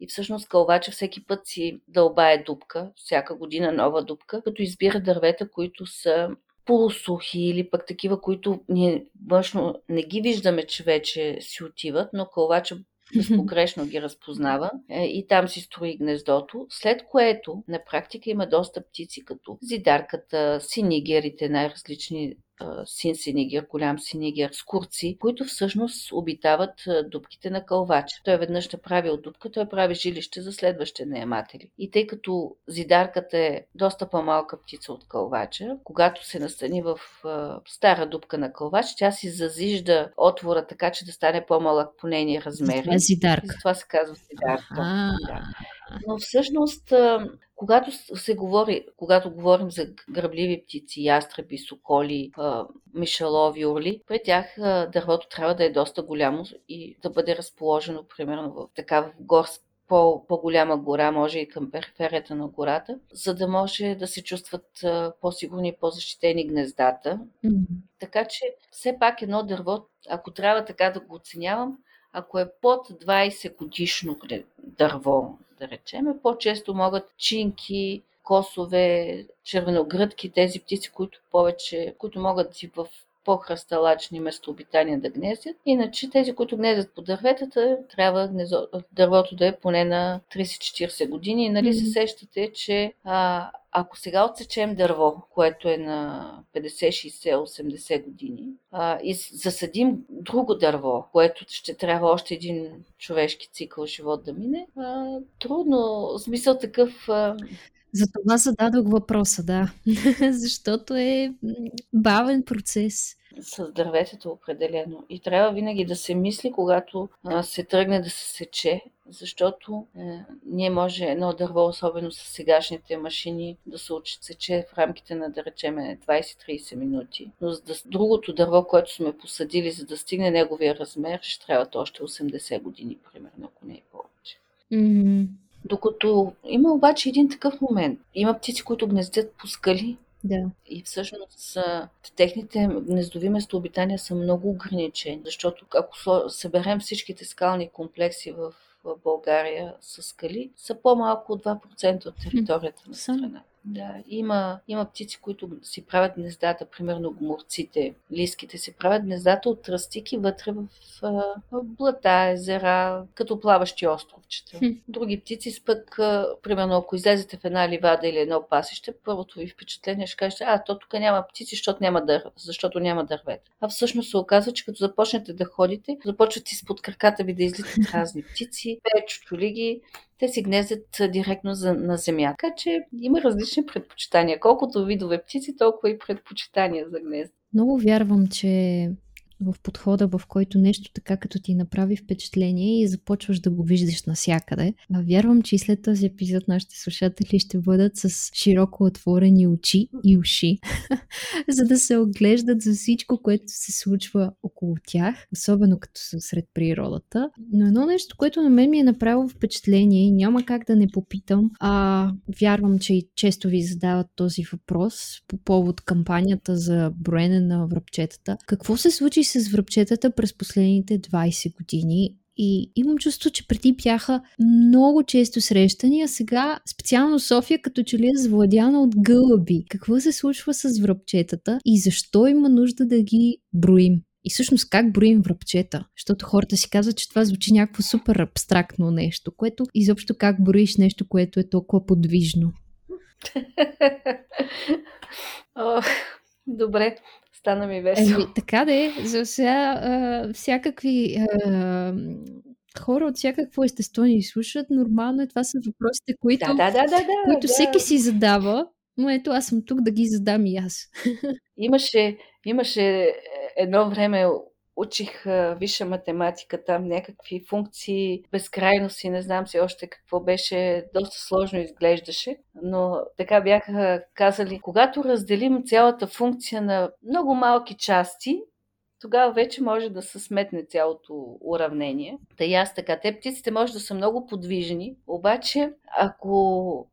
и всъщност кълвача всеки път си дълбае дупка, всяка година нова дупка, като избира дървета, които са полусухи или пък такива, които ние външно не ги виждаме, че вече си отиват, но кълвача [laughs] безпогрешно ги разпознава е, и там си строи гнездото, след което на практика има доста птици, като зидарката, синигерите, най-различни син синигер, голям синигер, скурци, които всъщност обитават дубките на кълвача. Той веднъж направил дупка, той прави жилище за следващите наематели. И тъй като зидарката е доста по-малка птица от кълвача, когато се настани в стара дупка на кълвач, тя си зазижда отвора така, че да стане по-малък по нейни размери. Това е зидарка. Това се казва зидарка. Да. Но всъщност когато се говори, когато говорим за гръбливи птици, ястреби, соколи, мишалови, орли, при тях дървото трябва да е доста голямо и да бъде разположено, примерно, в такава горска по, по-голяма гора, може и към периферията на гората, за да може да се чувстват по-сигурни и по-защитени гнездата. Mm-hmm. Така че все пак едно дърво, ако трябва така да го оценявам, ако е под 20 годишно дърво, да речем, по-често могат чинки, косове, червеногръдки, тези птици, които повече, които могат и в по-хръсталачни местообитания да гнездят. Иначе тези, които гнездят по дърветата, трябва гнезо, дървото да е поне на 30-40 години. И нали mm-hmm. се сещате, че а, ако сега отсечем дърво, което е на 50, 60, 80 години, а, и засадим друго дърво, което ще трябва още един човешки цикъл живот да мине, а, трудно, смисъл такъв... А... За това зададох въпроса, да. [laughs] Защото е бавен процес с дърветето определено. И трябва винаги да се мисли, когато а, се тръгне да се сече, защото е, ние може едно дърво, особено с сегашните машини, да се сече в рамките на, да речем, 20-30 минути. Но за да, другото дърво, което сме посадили, за да стигне неговия размер, ще трябват още 80 години, примерно, ако не е повече. Mm-hmm. Докато има обаче един такъв момент. Има птици, които гнездят по скали, да. И всъщност техните гнездови местообитания са много ограничени, защото ако съберем всичките скални комплекси в България са скали, са по-малко от 2% от територията на страната. Да, има, има птици, които си правят гнездата, примерно гуморците, лиските си правят гнездата от тръстики вътре в, в, в блата, езера, като плаващи островчета. Други птици пък, примерно ако излезете в една ливада или едно пасище, първото ви впечатление ще кажете, а, то тук няма птици, защото няма, дър... защото няма дървета. А всъщност се оказва, че като започнете да ходите, започват изпод краката ви да излитат [laughs] разни птици, печо-чулиги, те си гнездят директно за, на земята. Така че има различни предпочитания. Колкото видове птици, толкова и предпочитания за гнезда. Много вярвам, че в подхода, в който нещо така като ти направи впечатление и започваш да го виждаш навсякъде. А вярвам, че и след този епизод нашите слушатели ще бъдат с широко отворени очи и уши, [laughs] за да се оглеждат за всичко, което се случва около тях, особено като са сред природата. Но едно нещо, което на мен ми е направило впечатление и няма как да не попитам, а вярвам, че и често ви задават този въпрос по повод кампанията за броене на връбчетата. Какво се случи с връбчетата през последните 20 години и имам чувство, че преди бяха много често срещани, а сега специално София като че ли е завладяна от гълъби. Какво се случва с връбчетата и защо има нужда да ги броим? И всъщност как броим връбчета? Защото хората си казват, че това звучи някакво супер абстрактно нещо, което изобщо как броиш нещо, което е толкова подвижно. [laughs] Добре. Стана ми весело. Еми, така да е. За сега а, всякакви а, хора от всякакво естество ни слушат. Нормално е. Това са въпросите, които, да, да, да, да, които да. всеки си задава. Но ето аз съм тук да ги задам и аз. [laughs] Имаше, имаше едно време учих висша математика, там някакви функции, безкрайности, не знам си още какво беше, доста сложно изглеждаше, но така бяха казали, когато разделим цялата функция на много малки части, тогава вече може да се сметне цялото уравнение. Та и аз така. Те птиците може да са много подвижни, обаче ако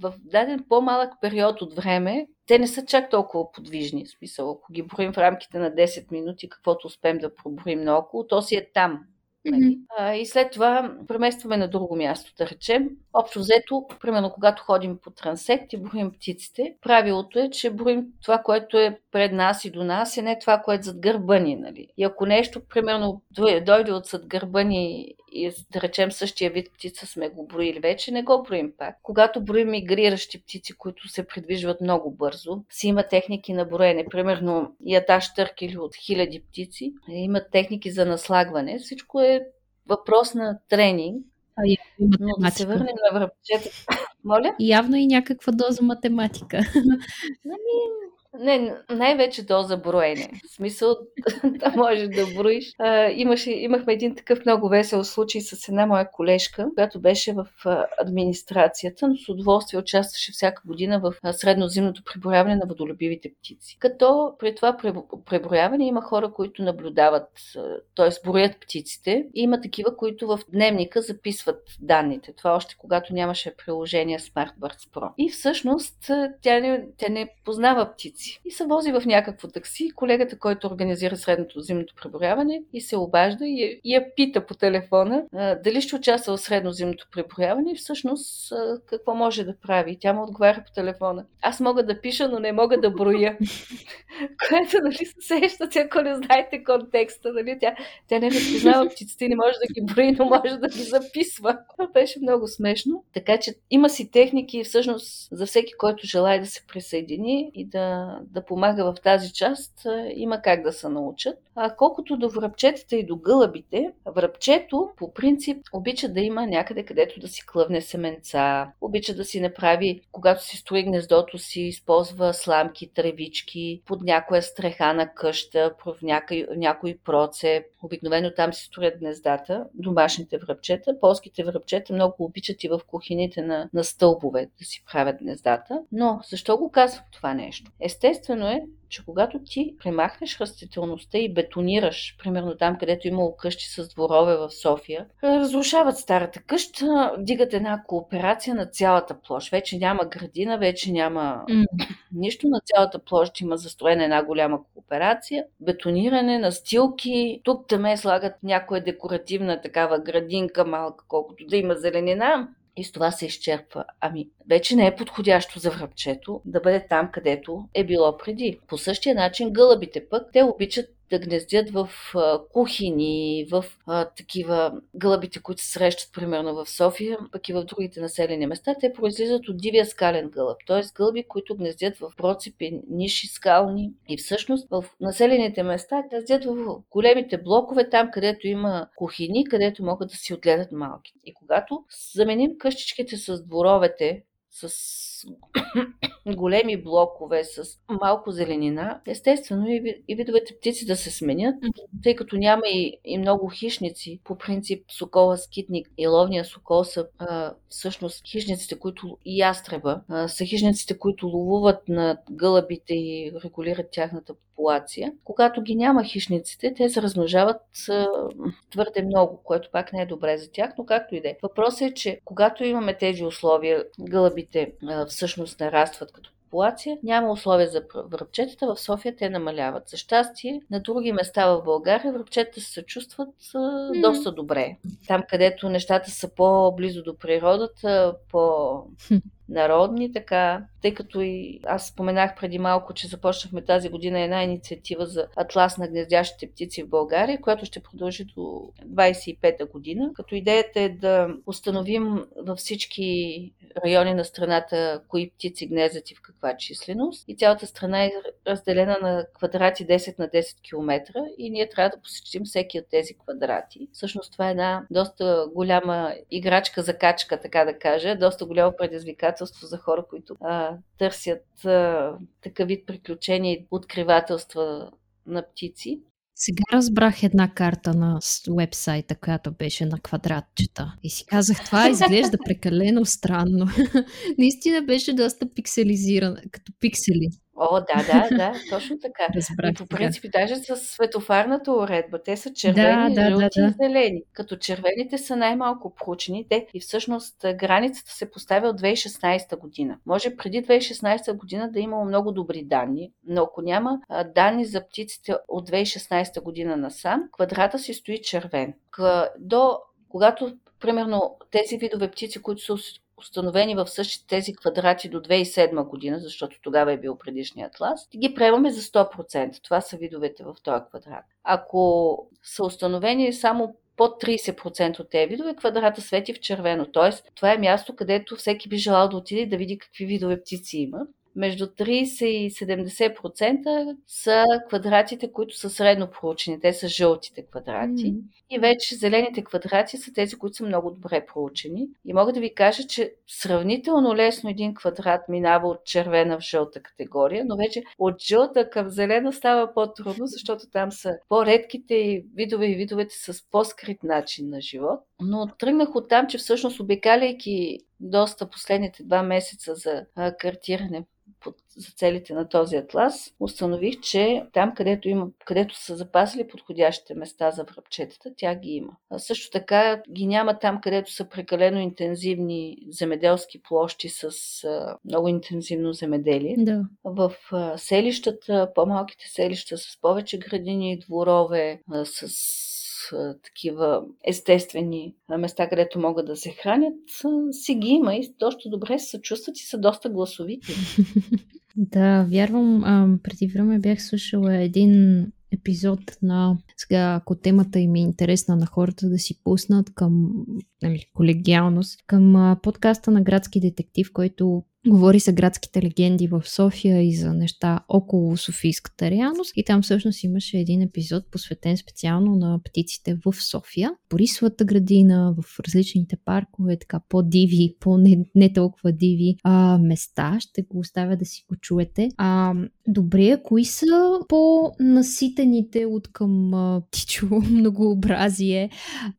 в даден по-малък период от време, те не са чак толкова подвижни. В смисъл, ако ги броим в рамките на 10 минути, каквото успеем да проброим наоколо, то си е там. Нали? А, и след това преместваме на друго място, да речем. Общо взето, примерно когато ходим по трансект и броим птиците, правилото е, че броим това, което е пред нас и до нас, и не това, което е зад гърба ни. Нали? И ако нещо, примерно, дойде от зад гърба ни и да речем същия вид птица сме го броили вече, не го броим пак. Когато броим мигриращи птици, които се придвижват много бързо, си има техники на броене. Примерно яташ търкели от хиляди птици, има техники за наслагване. Всичко е въпрос на тренинг. А, и Но да се върнем на връбчета. Моля? Явно и някаква доза математика. Ами, не, най-вече доза броене. В смисъл, [laughs] да можеш да броиш. А, имаше, имахме един такъв много весел случай с една моя колежка, която беше в администрацията, но с удоволствие участваше всяка година в среднозимното преброяване на водолюбивите птици. Като при това преброяване има хора, които наблюдават, т.е. броят птиците, и има такива, които в дневника записват данните. Това още когато нямаше приложение SmartBirds Pro. И всъщност тя не, тя не познава птици седмици. И се вози в някакво такси, колегата, който организира средното зимното преброяване, и се обажда и я, пита по телефона дали ще участва в средно зимното преброяване и всъщност какво може да прави. Тя му отговаря по телефона. Аз мога да пиша, но не мога да броя. [laughs] Което, нали, се сещате, ако не знаете контекста, нали, тя, тя не разпознава птиците, не може да ги брои, но може да ги записва. Това беше много смешно. Така че има си техники всъщност за всеки, който желая да се присъедини и да да помага в тази част, има как да се научат. А колкото до връбчетата и до гълъбите, връбчето по принцип обича да има някъде където да си клъвне семенца, обича да си направи, когато си строи гнездото си, използва сламки, тревички, под някоя стреха на къща, в някой, някой процеп. Обикновено там си строят гнездата, домашните връбчета. Полските връбчета много обичат и в кухините на, на стълбове да си правят гнездата. Но защо го казвам това нещо? Естествено е, че когато ти премахнеш растителността и бетонираш, примерно там, където имало къщи с дворове в София, разрушават старата къща, дигат една кооперация на цялата площ. Вече няма градина, вече няма mm. нищо. На цялата площ има застроена една голяма кооперация, бетониране, настилки. Тук там слагат някоя декоративна такава градинка малка, колкото да има зеленина. И с това се изчерпва. Ами, вече не е подходящо за връбчето да бъде там, където е било преди. По същия начин гълъбите пък, те обичат да гнездят в кухини, в такива гълъбите, които се срещат примерно в София, пък и в другите населени места, те произлизат от дивия скален гълъб, т.е. гълъби, които гнездят в процепи, ниши скални и всъщност в населените места гнездят в големите блокове, там където има кухини, където могат да си отгледат малки. И когато заменим къщичките с дворовете, с [coughs] големи блокове с малко зеленина, естествено и, и видовете птици да се сменят, тъй като няма и, и много хищници. По принцип сокола, скитник и ловния сокол са а, всъщност хищниците, които и ястреба, а, са хищниците, които ловуват на гълъбите и регулират тяхната популация. Когато ги няма хищниците, те се размножават а, твърде много, което пак не е добре за тях, но както и да е. Въпросът е, че когато имаме тези условия, гълъбите а, всъщност нарастват като популация, няма условия за връбчетата. В София те намаляват. За щастие, на други места в България връбчетата се чувстват mm. доста добре. Там, където нещата са по-близо до природата, по народни, така, тъй като и аз споменах преди малко, че започнахме тази година една инициатива за атлас на гнездящите птици в България, която ще продължи до 25-та година, като идеята е да установим във всички райони на страната кои птици гнездят и в каква численост. И цялата страна е разделена на квадрати 10 на 10 км и ние трябва да посетим всеки от тези квадрати. Всъщност това е една доста голяма играчка за качка, така да кажа, доста голямо предизвикателство за хора, които а, търсят а, такъв вид приключения и откривателства на птици. Сега разбрах една карта на вебсайта, която беше на квадратчета. И си казах, това [laughs] изглежда прекалено странно. [laughs] Наистина беше доста пикселизирана, като пиксели. О, да, да, да, точно така. Разбрах, и по принцип, даже с светофарната уредба, те са червени, да, да, жълти да, да. и зелени. Като червените са най-малко проучени, те и всъщност границата се поставя от 2016 година. Може преди 2016 година да е имало много добри данни, но ако няма данни за птиците от 2016 година насам, квадрата си стои червен. До когато примерно тези видове птици, които са установени в същите тези квадрати до 2007 година, защото тогава е бил предишният атлас, ги приемаме за 100%. Това са видовете в този квадрат. Ако са установени само под 30% от тези видове, квадрата свети в червено. Тоест, това е място, където всеки би желал да отиде да види какви видове птици има между 30 и 70% са квадратите, които са средно проучени. Те са жълтите квадрати. Mm. И вече зелените квадрати са тези, които са много добре проучени. И мога да ви кажа, че сравнително лесно един квадрат минава от червена в жълта категория, но вече от жълта към зелена става по-трудно, защото там са по-редките видове и видовете с по-скрит начин на живот. Но тръгнах от там, че всъщност обикаляйки доста последните два месеца за картиране под, за целите на този атлас, установих, че там, където, има, където са запасили подходящите места за връбчетата, тя ги има. А също така ги няма там, където са прекалено интензивни земеделски площи с а, много интензивно земеделие. Да. В а, селищата, по-малките селища с повече градини и дворове, а, с такива естествени места, където могат да се хранят, си ги има и доста добре се чувстват и са доста гласовити. [laughs] да, вярвам. А, преди време бях слушала един епизод на сега, ако темата им е интересна на хората да си пуснат към нали, колегиалност, към а, подкаста на Градски детектив, който Говори за градските легенди в София и за неща около Софийската реалност. И там всъщност имаше един епизод, посветен специално на птиците в София. Борисовата градина, в различните паркове, така по-диви, по-не не толкова диви а, места. Ще го оставя да си го чуете. А, Добре, кои са по-наситените от към птичо [laughs] многообразие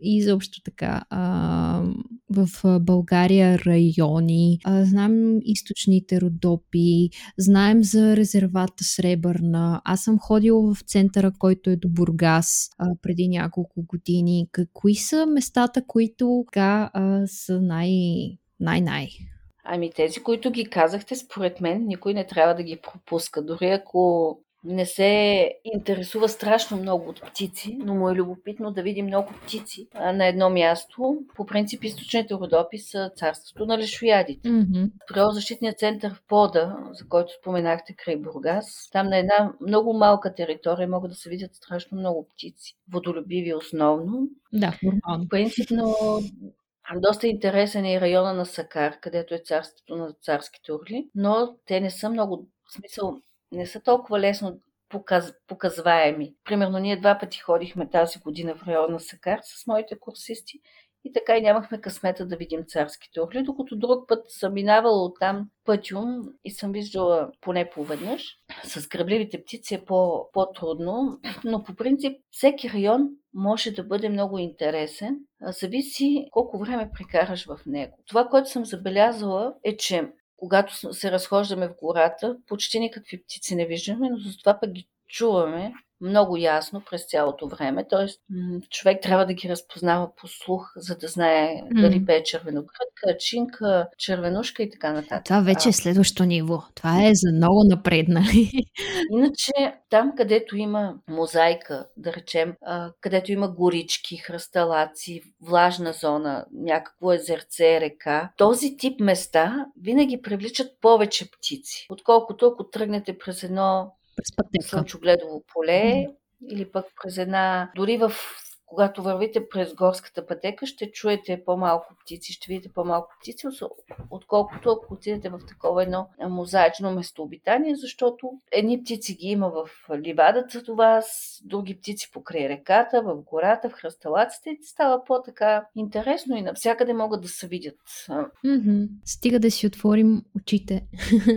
и изобщо така а, в България райони? А, знаем източните родопи, знаем за резервата Сребърна. Аз съм ходила в центъра, който е до Бургас а, преди няколко години. Кои са местата, които така а, са най- най-най? Ами тези, които ги казахте, според мен, никой не трябва да ги пропуска. Дори ако не се интересува страшно много от птици, но му е любопитно да види много птици на едно място. По принцип, източните родопи са царството на лешоядите. Mm-hmm. Природозащитният център в Пода, за който споменахте край Бургас, там на една много малка територия могат да се видят страшно много птици. Водолюбиви основно. Да, нормално. Принципно доста интересен е и района на Сакар, където е царството на царските орли, но те не са много, в смисъл, не са толкова лесно показ, показваеми. Примерно ние два пъти ходихме тази година в района на Сакар с моите курсисти и така и нямахме късмета да видим царските орли, докато друг път съм минавала оттам пътюм и съм виждала поне поведнъж. С грабливите птици е по, по-трудно, но по принцип всеки район може да бъде много интересен. Зависи колко време прекараш в него. Това, което съм забелязала е, че когато се разхождаме в гората, почти никакви птици не виждаме, но за това пък ги чуваме много ясно през цялото време. Тоест, човек трябва да ги разпознава по слух, за да знае mm. дали пее червеногръдка, чинка, червенушка и така нататък. Това вече е следващо ниво. Това е за много напреднали. Иначе, там, където има мозайка, да речем, където има горички, хръсталаци, влажна зона, някакво езерце, река, този тип места винаги привличат повече птици, отколкото ако тръгнете през едно през пътека. слънчогледово поле mm. или пък през една... Дори в когато вървите през горската пътека, ще чуете по-малко птици, ще видите по-малко птици, отколкото ако отидете в такова едно мозаично местообитание, защото едни птици ги има в ливадата до вас, други птици покрай реката, в гората, в хръсталаците и става по-така интересно и навсякъде могат да се видят. Mm-hmm. Стига да си отворим очите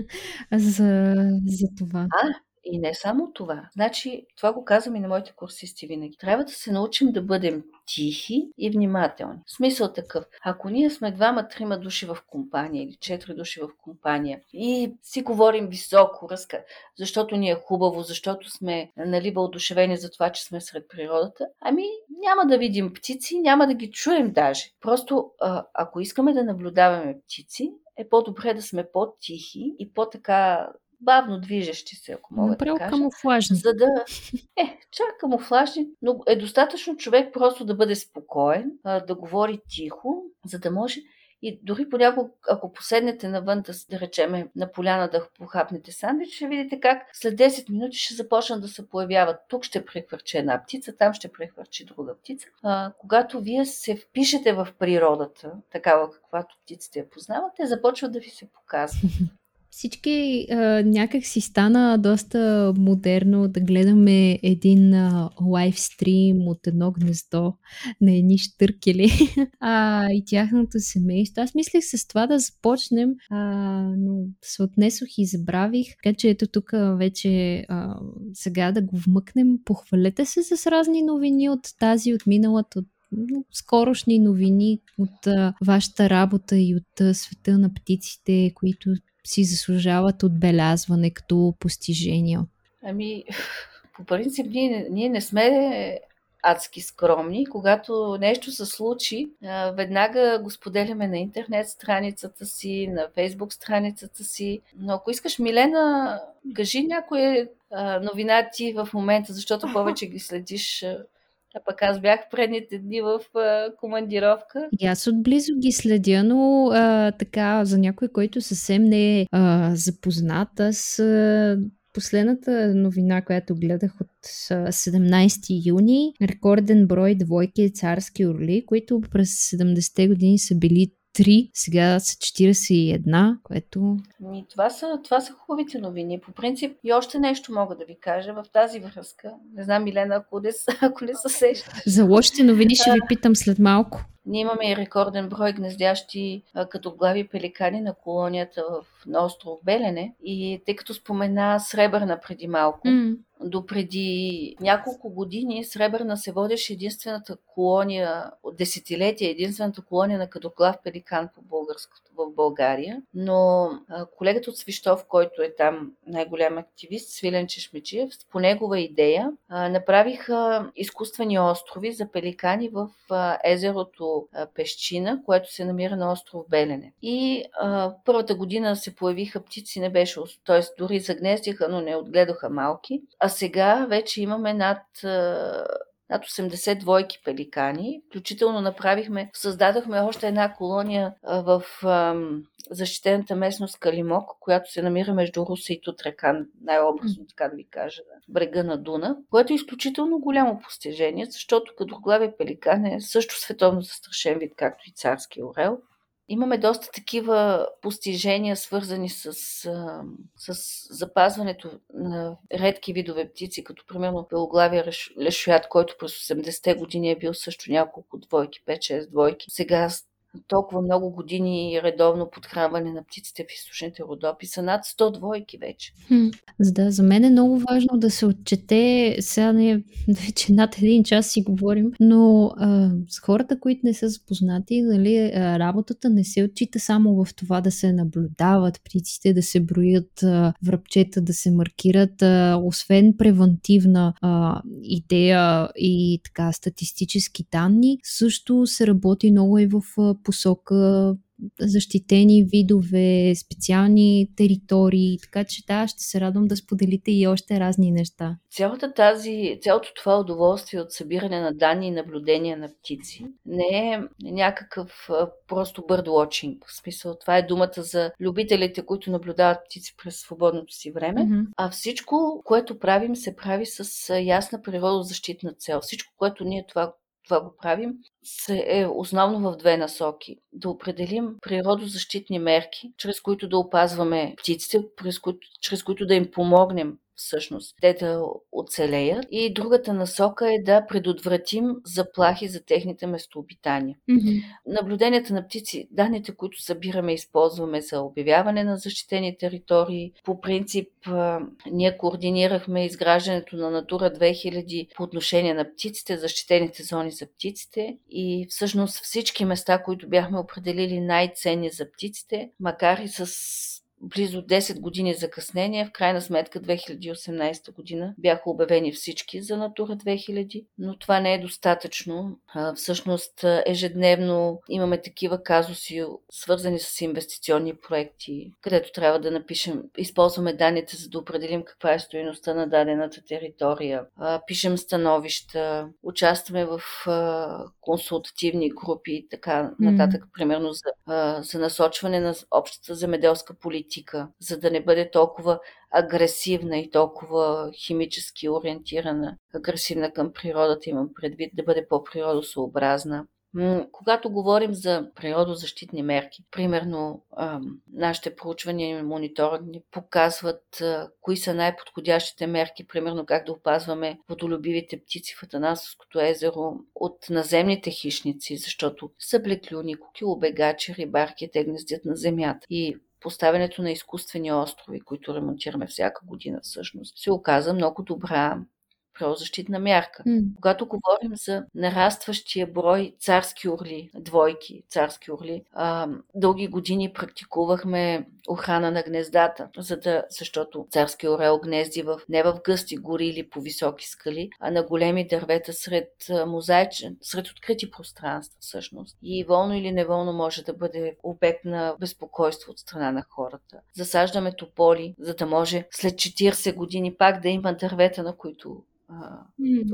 [laughs] за, за това. А, и не само това. Значи, това го казвам и на моите курсисти винаги. Трябва да се научим да бъдем тихи и внимателни. Смисъл такъв. Ако ние сме двама-трима души в компания или четири души в компания и си говорим високо, разка, защото ни е хубаво, защото сме нали, въодушевени за това, че сме сред природата, ами няма да видим птици, няма да ги чуем даже. Просто ако искаме да наблюдаваме птици, е по-добре да сме по-тихи и по-така бавно движещи се, ако мога Направо да кажа. камуфлажни. За да... [laughs] Е, чак камуфлажни, но е достатъчно човек просто да бъде спокоен, да говори тихо, за да може и дори понякога, ако поседнете навън, да, да речеме на поляна да похапнете сандвич, ще видите как след 10 минути ще започнат да се появяват. Тук ще прехвърчи една птица, там ще прехвърчи друга птица. А, когато вие се впишете в природата, такава каквато птиците я познават, те започват да ви се показват. [laughs] Всички а, някак си стана доста модерно да гледаме един а, лайвстрим от едно гнездо на едни штъркели [laughs] а, и тяхното семейство. Аз мислех с това да започнем, а, но се отнесох и забравих. Така че ето тук вече а, сега да го вмъкнем. Похвалете се с разни новини от тази, от миналата, от скорошни новини от а, вашата работа и от а, света на птиците, които си заслужават отбелязване като постижения? Ами, [laughs] по принцип, ние, ние не сме адски скромни. Когато нещо се случи, веднага го споделяме на интернет страницата си, на фейсбук страницата си. Но ако искаш, Милена, кажи някоя новина ти в момента, защото повече [laughs] ги следиш а пък аз бях предните дни в а, командировка. И аз отблизо ги следя, но а, така, за някой, който съвсем не е а, запознат, аз а, последната новина, която гледах от 17 юни, рекорден брой двойки царски орли, които през 70-те години са били 3, сега са 41, което... Ми, това, са, това са хубавите новини. По принцип и още нещо мога да ви кажа в тази връзка. Не знам, Милена, ако не, ако не се сещаш. За лошите новини ще ви питам след малко. Ние имаме и рекорден брой гнездящи като глави пеликани на колонията в, на остров Белене. И тъй като спомена Сребърна преди малко, mm. До преди няколко години Сребърна се водеше единствената колония от десетилетия, единствената колония на кадоклав пеликан по българското в България. Но колегата от Свищов, който е там най-голям активист, Свилен Чешмечиев, по негова идея направиха изкуствени острови за пеликани в езерото Пещина, което се намира на остров Белене. И първата година се появиха птици, не беше, т.е. дори загнездиха, но не отгледаха малки. А сега вече имаме над над 80 двойки пеликани. Включително направихме, създадохме още една колония в защитената местност Калимок, която се намира между Руса и Тутракан, най-образно така да ви кажа, брега на Дуна, което е изключително голямо постижение, защото като главе пеликан е също световно застрашен вид, както и царски орел. Имаме доста такива постижения, свързани с, с запазването на редки видове птици, като примерно белоглавия лешоят, който през 80-те години е бил също няколко двойки, 5-6 двойки. Сега толкова много години редовно подхранване на птиците в източните родопи са над 100 двойки вече. Хм. Да, за мен е много важно да се отчете, сега не вече над един час си говорим, но а, с хората, които не са запознати, нали, работата не се отчита само в това да се наблюдават птиците, да се броят а, връбчета, да се маркират, а, освен превентивна а, идея и така статистически данни, също се работи много и в посока защитени видове, специални територии, така че да, ще се радвам да споделите и още разни неща. Цялата тази, цялото това удоволствие от събиране на данни и наблюдения на птици не е някакъв просто birdwatching. В смисъл, това е думата за любителите, които наблюдават птици през свободното си време, mm-hmm. а всичко, което правим, се прави с ясна природозащитна цел. Всичко, което ние това това го правим, е основно в две насоки. Да определим природозащитни мерки, чрез които да опазваме птиците, чрез които, чрез които да им помогнем всъщност те да оцелеят. И другата насока е да предотвратим заплахи за техните местообитания. Mm-hmm. Наблюденията на птици, данните, които събираме и използваме за обявяване на защитени територии. По принцип, ние координирахме изграждането на Натура 2000 по отношение на птиците, защитените зони за птиците и всъщност всички места, които бяхме определили най-ценни за птиците, макар и с близо 10 години закъснение. В крайна сметка 2018 година бяха обявени всички за Натура 2000, но това не е достатъчно. Всъщност ежедневно имаме такива казуси, свързани с инвестиционни проекти, където трябва да напишем, използваме данните, за да определим каква е стоеността на дадената територия, пишем становища, участваме в консултативни групи и така нататък, mm. примерно за, за насочване на общата земеделска политика политика, за да не бъде толкова агресивна и толкова химически ориентирана, агресивна към природата, имам предвид да бъде по-природосъобразна. Когато говорим за природозащитни мерки, примерно нашите проучвания и мониторинги показват кои са най-подходящите мерки, примерно как да опазваме водолюбивите птици в Атанасовското езеро от наземните хищници, защото са блеклюни, кукилобегачи, рибарки, те гнездят на земята. И поставянето на изкуствени острови, които ремонтираме всяка година всъщност, се оказа много добра правозащитна мярка. Mm. Когато говорим за нарастващия брой царски орли, двойки царски орли, а, дълги години практикувахме охрана на гнездата, за да, защото царски орел гнезди в, не в гъсти гори или по високи скали, а на големи дървета сред мозайчен, сред открити пространства всъщност. И волно или неволно може да бъде обект на безпокойство от страна на хората. Засаждаме тополи, за да може след 40 години пак да има дървета, на които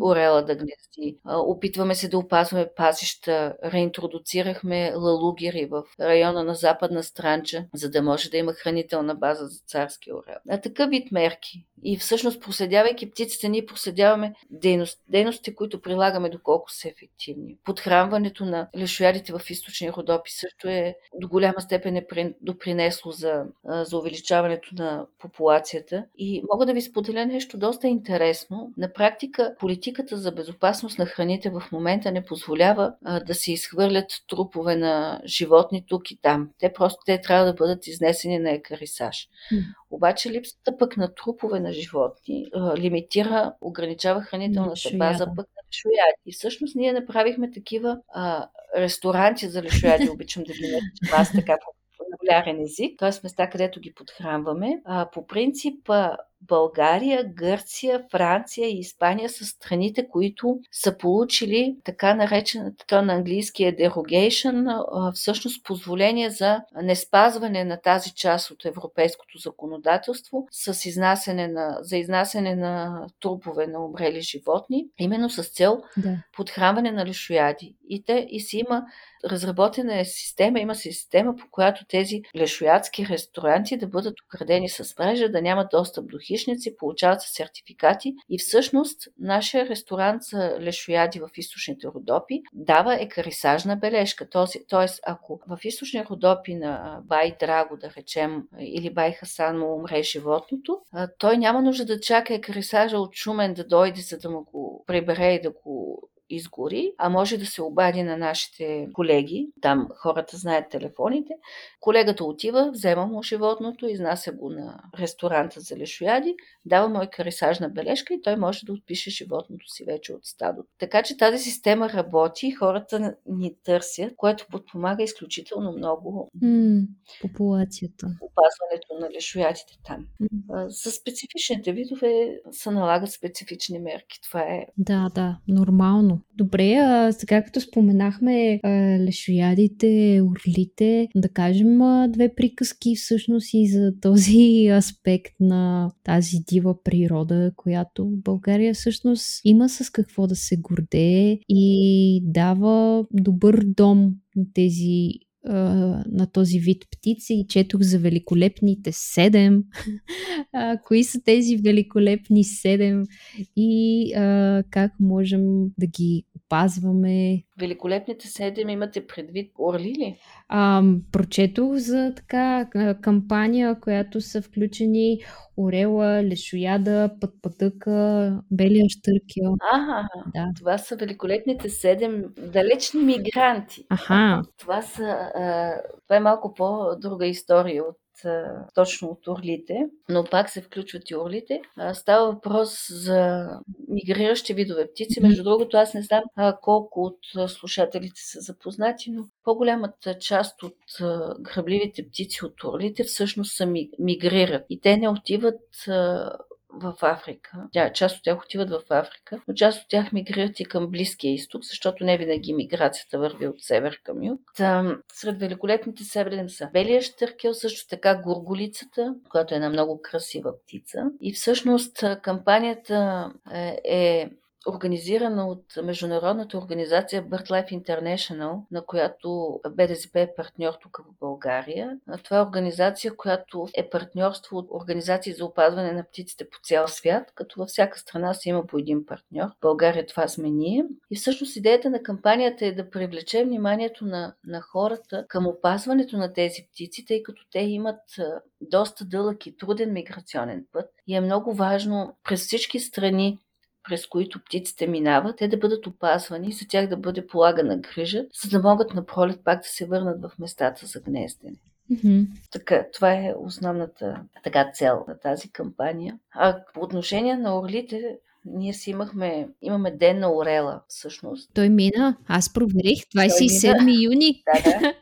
орела да гнезди. Опитваме се да опазваме пасища. Реинтродуцирахме лалугери в района на западна странча, за да може да има хранителна база за царски орел. А такъв вид мерки. И всъщност, проследявайки птиците, ние проследяваме дейност, дейностите, които прилагаме, доколко са ефективни. Подхранването на лешоядите в източни родопи също е до голяма степен е допринесло за, за увеличаването на популацията. И мога да ви споделя нещо доста интересно. Направи практика политиката за безопасност на храните в момента не позволява а, да се изхвърлят трупове на животни тук и там. Те просто те трябва да бъдат изнесени на екарисаж. Mm. Обаче липсата пък на трупове на животни а, лимитира, ограничава хранителната база пък на лешояди. И всъщност ние направихме такива а, ресторанти за лешояди, [laughs] обичам да ги наричам аз така по популярен език, т.е. места, където ги подхранваме. А, по принцип, България, Гърция, Франция и Испания са страните, които са получили така наречената, то на английски е derogation, всъщност позволение за неспазване на тази част от европейското законодателство с изнасяне на, за изнасяне на трупове на умрели животни, именно с цел да. подхранване на лишояди. И, те, и си има разработена е система, има си система, по която тези лешоядски ресторанти да бъдат оградени с мрежа, да нямат достъп до хищници, получават се сертификати и всъщност нашия ресторант за лешояди в източните Родопи дава екарисажна бележка. Тоест, ако в източни Родопи на Бай Драго, да речем, или Бай Хасан му умре животното, той няма нужда да чака екарисажа от Шумен да дойде, за да му го прибере и да го изгори, а може да се обади на нашите колеги. Там хората знаят телефоните. Колегата отива, взема му животното, изнася го на ресторанта за лешояди, дава му екарисажна бележка и той може да отпише животното си вече от стадото. Така че тази система работи и хората ни търсят, което подпомага изключително много mm, популацията. Опазването на лешоядите там. Mm. За специфичните видове се налагат специфични мерки. Това е. Да, да, нормално. Добре, а сега като споменахме а, лешоядите, орлите, да кажем а, две приказки всъщност и за този [laughs] аспект на тази дива природа, която България всъщност има с какво да се гордее и дава добър дом на тези на този вид птици и четох за великолепните седем. [laughs] кои са тези великолепни седем и а, как можем да ги опазваме. Великолепните седем имате предвид орли ли? А, прочетох за така кампания, която са включени орела, лешояда, пътпътъка, белия штъркел. Ага, да. това са великолепните седем далечни мигранти. Аха. Това, са, а, това е малко по-друга история от точно от орлите, но пак се включват и орлите. Става въпрос за мигриращи видове птици. Между другото, аз не знам колко от слушателите са запознати, но по-голямата част от грабливите птици от орлите всъщност са мигрират. И те не отиват в Африка. Тя, част от тях отиват в Африка, но част от тях мигрират и към Близкия изток, защото не винаги миграцията върви от север към юг. Там, сред великолепните северни са белия штъркел, също така горголицата, която е една много красива птица. И всъщност кампанията е, е организирана от международната организация BirdLife International, на която БДСП е партньор тук в България. Това е организация, която е партньорство от организации за опазване на птиците по цял свят, като във всяка страна си има по един партньор. В България това сме ние. И всъщност идеята на кампанията е да привлече вниманието на, на хората към опазването на тези птици, тъй като те имат доста дълъг и труден миграционен път. И е много важно през всички страни през които птиците минават, те да бъдат опазвани и за тях да бъде полагана грижа, за да могат на пролет пак да се върнат в местата за гнездене. Mm-hmm. Така, това е основната така, цел на тази кампания. А по отношение на орлите, ние си имахме, имаме ден на Орела, всъщност. Той мина, аз проверих, 27 юни. Да, да. [laughs]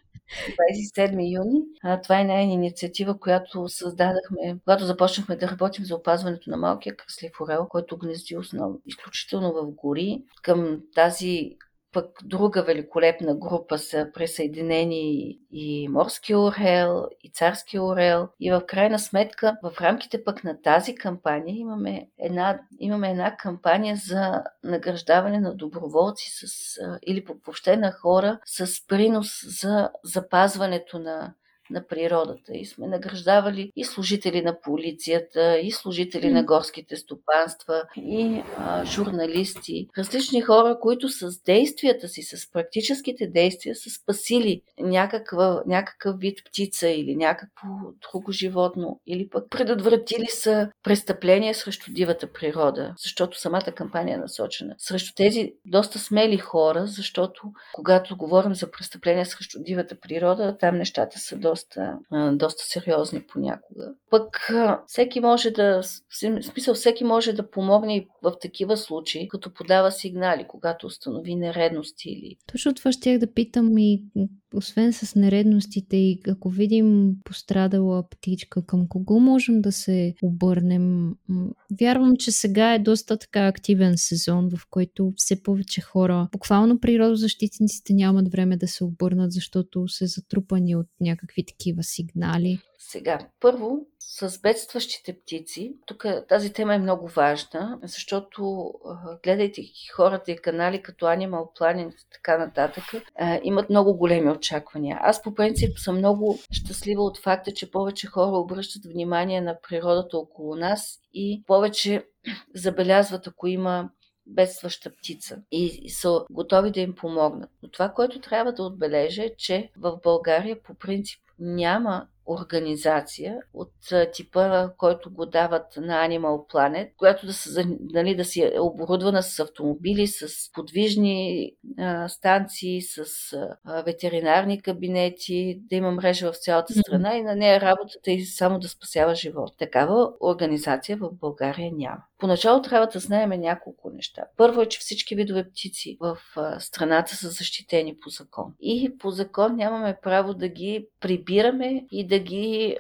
27 юни. А, това е една инициатива, която създадахме, когато започнахме да работим за опазването на малкия кръслив орел, който гнезди основно изключително в гори. Към тази пък друга великолепна група са присъединени и морски орел, и царски орел. И в крайна сметка, в рамките пък на тази кампания имаме една, имаме една кампания за награждаване на доброволци с, или въобще на хора с принос за запазването на на природата. И сме награждавали и служители на полицията, и служители на горските стопанства, и а, журналисти, различни хора, които с действията си, с практическите действия са спасили някаква, някакъв вид птица или някакво друго животно, или пък предотвратили са престъпления срещу дивата природа, защото самата кампания е насочена срещу тези доста смели хора, защото когато говорим за престъпления срещу дивата природа, там нещата са доста, доста сериозни понякога. Пък всеки може да, смисъл всеки може да помогне и в такива случаи, като подава сигнали, когато установи нередности или... Точно това ще да питам и освен с нередностите и ако видим пострадала птичка, към кого можем да се обърнем? Вярвам, че сега е доста така активен сезон, в който все повече хора, буквално природозащитниците нямат време да се обърнат, защото са затрупани от някакви такива сигнали. Сега, първо, с бедстващите птици, тук тази тема е много важна, защото гледайте хората и канали като Animal Planet и така нататък, имат много големи очаквания. Аз по принцип съм много щастлива от факта, че повече хора обръщат внимание на природата около нас и повече [clears throat] забелязват, ако има бедстваща птица и са готови да им помогнат. Но това, което трябва да отбележа е, че в България по принцип няма организация от типа, който го дават на Animal Planet, която да, са, нали, да си е оборудвана с автомобили, с подвижни а, станции, с а, ветеринарни кабинети, да има мрежа в цялата страна и на нея работата е само да спасява живот. Такава организация в България няма. Поначало трябва да знаем няколко неща. Първо е, че всички видове птици в страната са защитени по закон. И по закон нямаме право да ги прибираме и да ги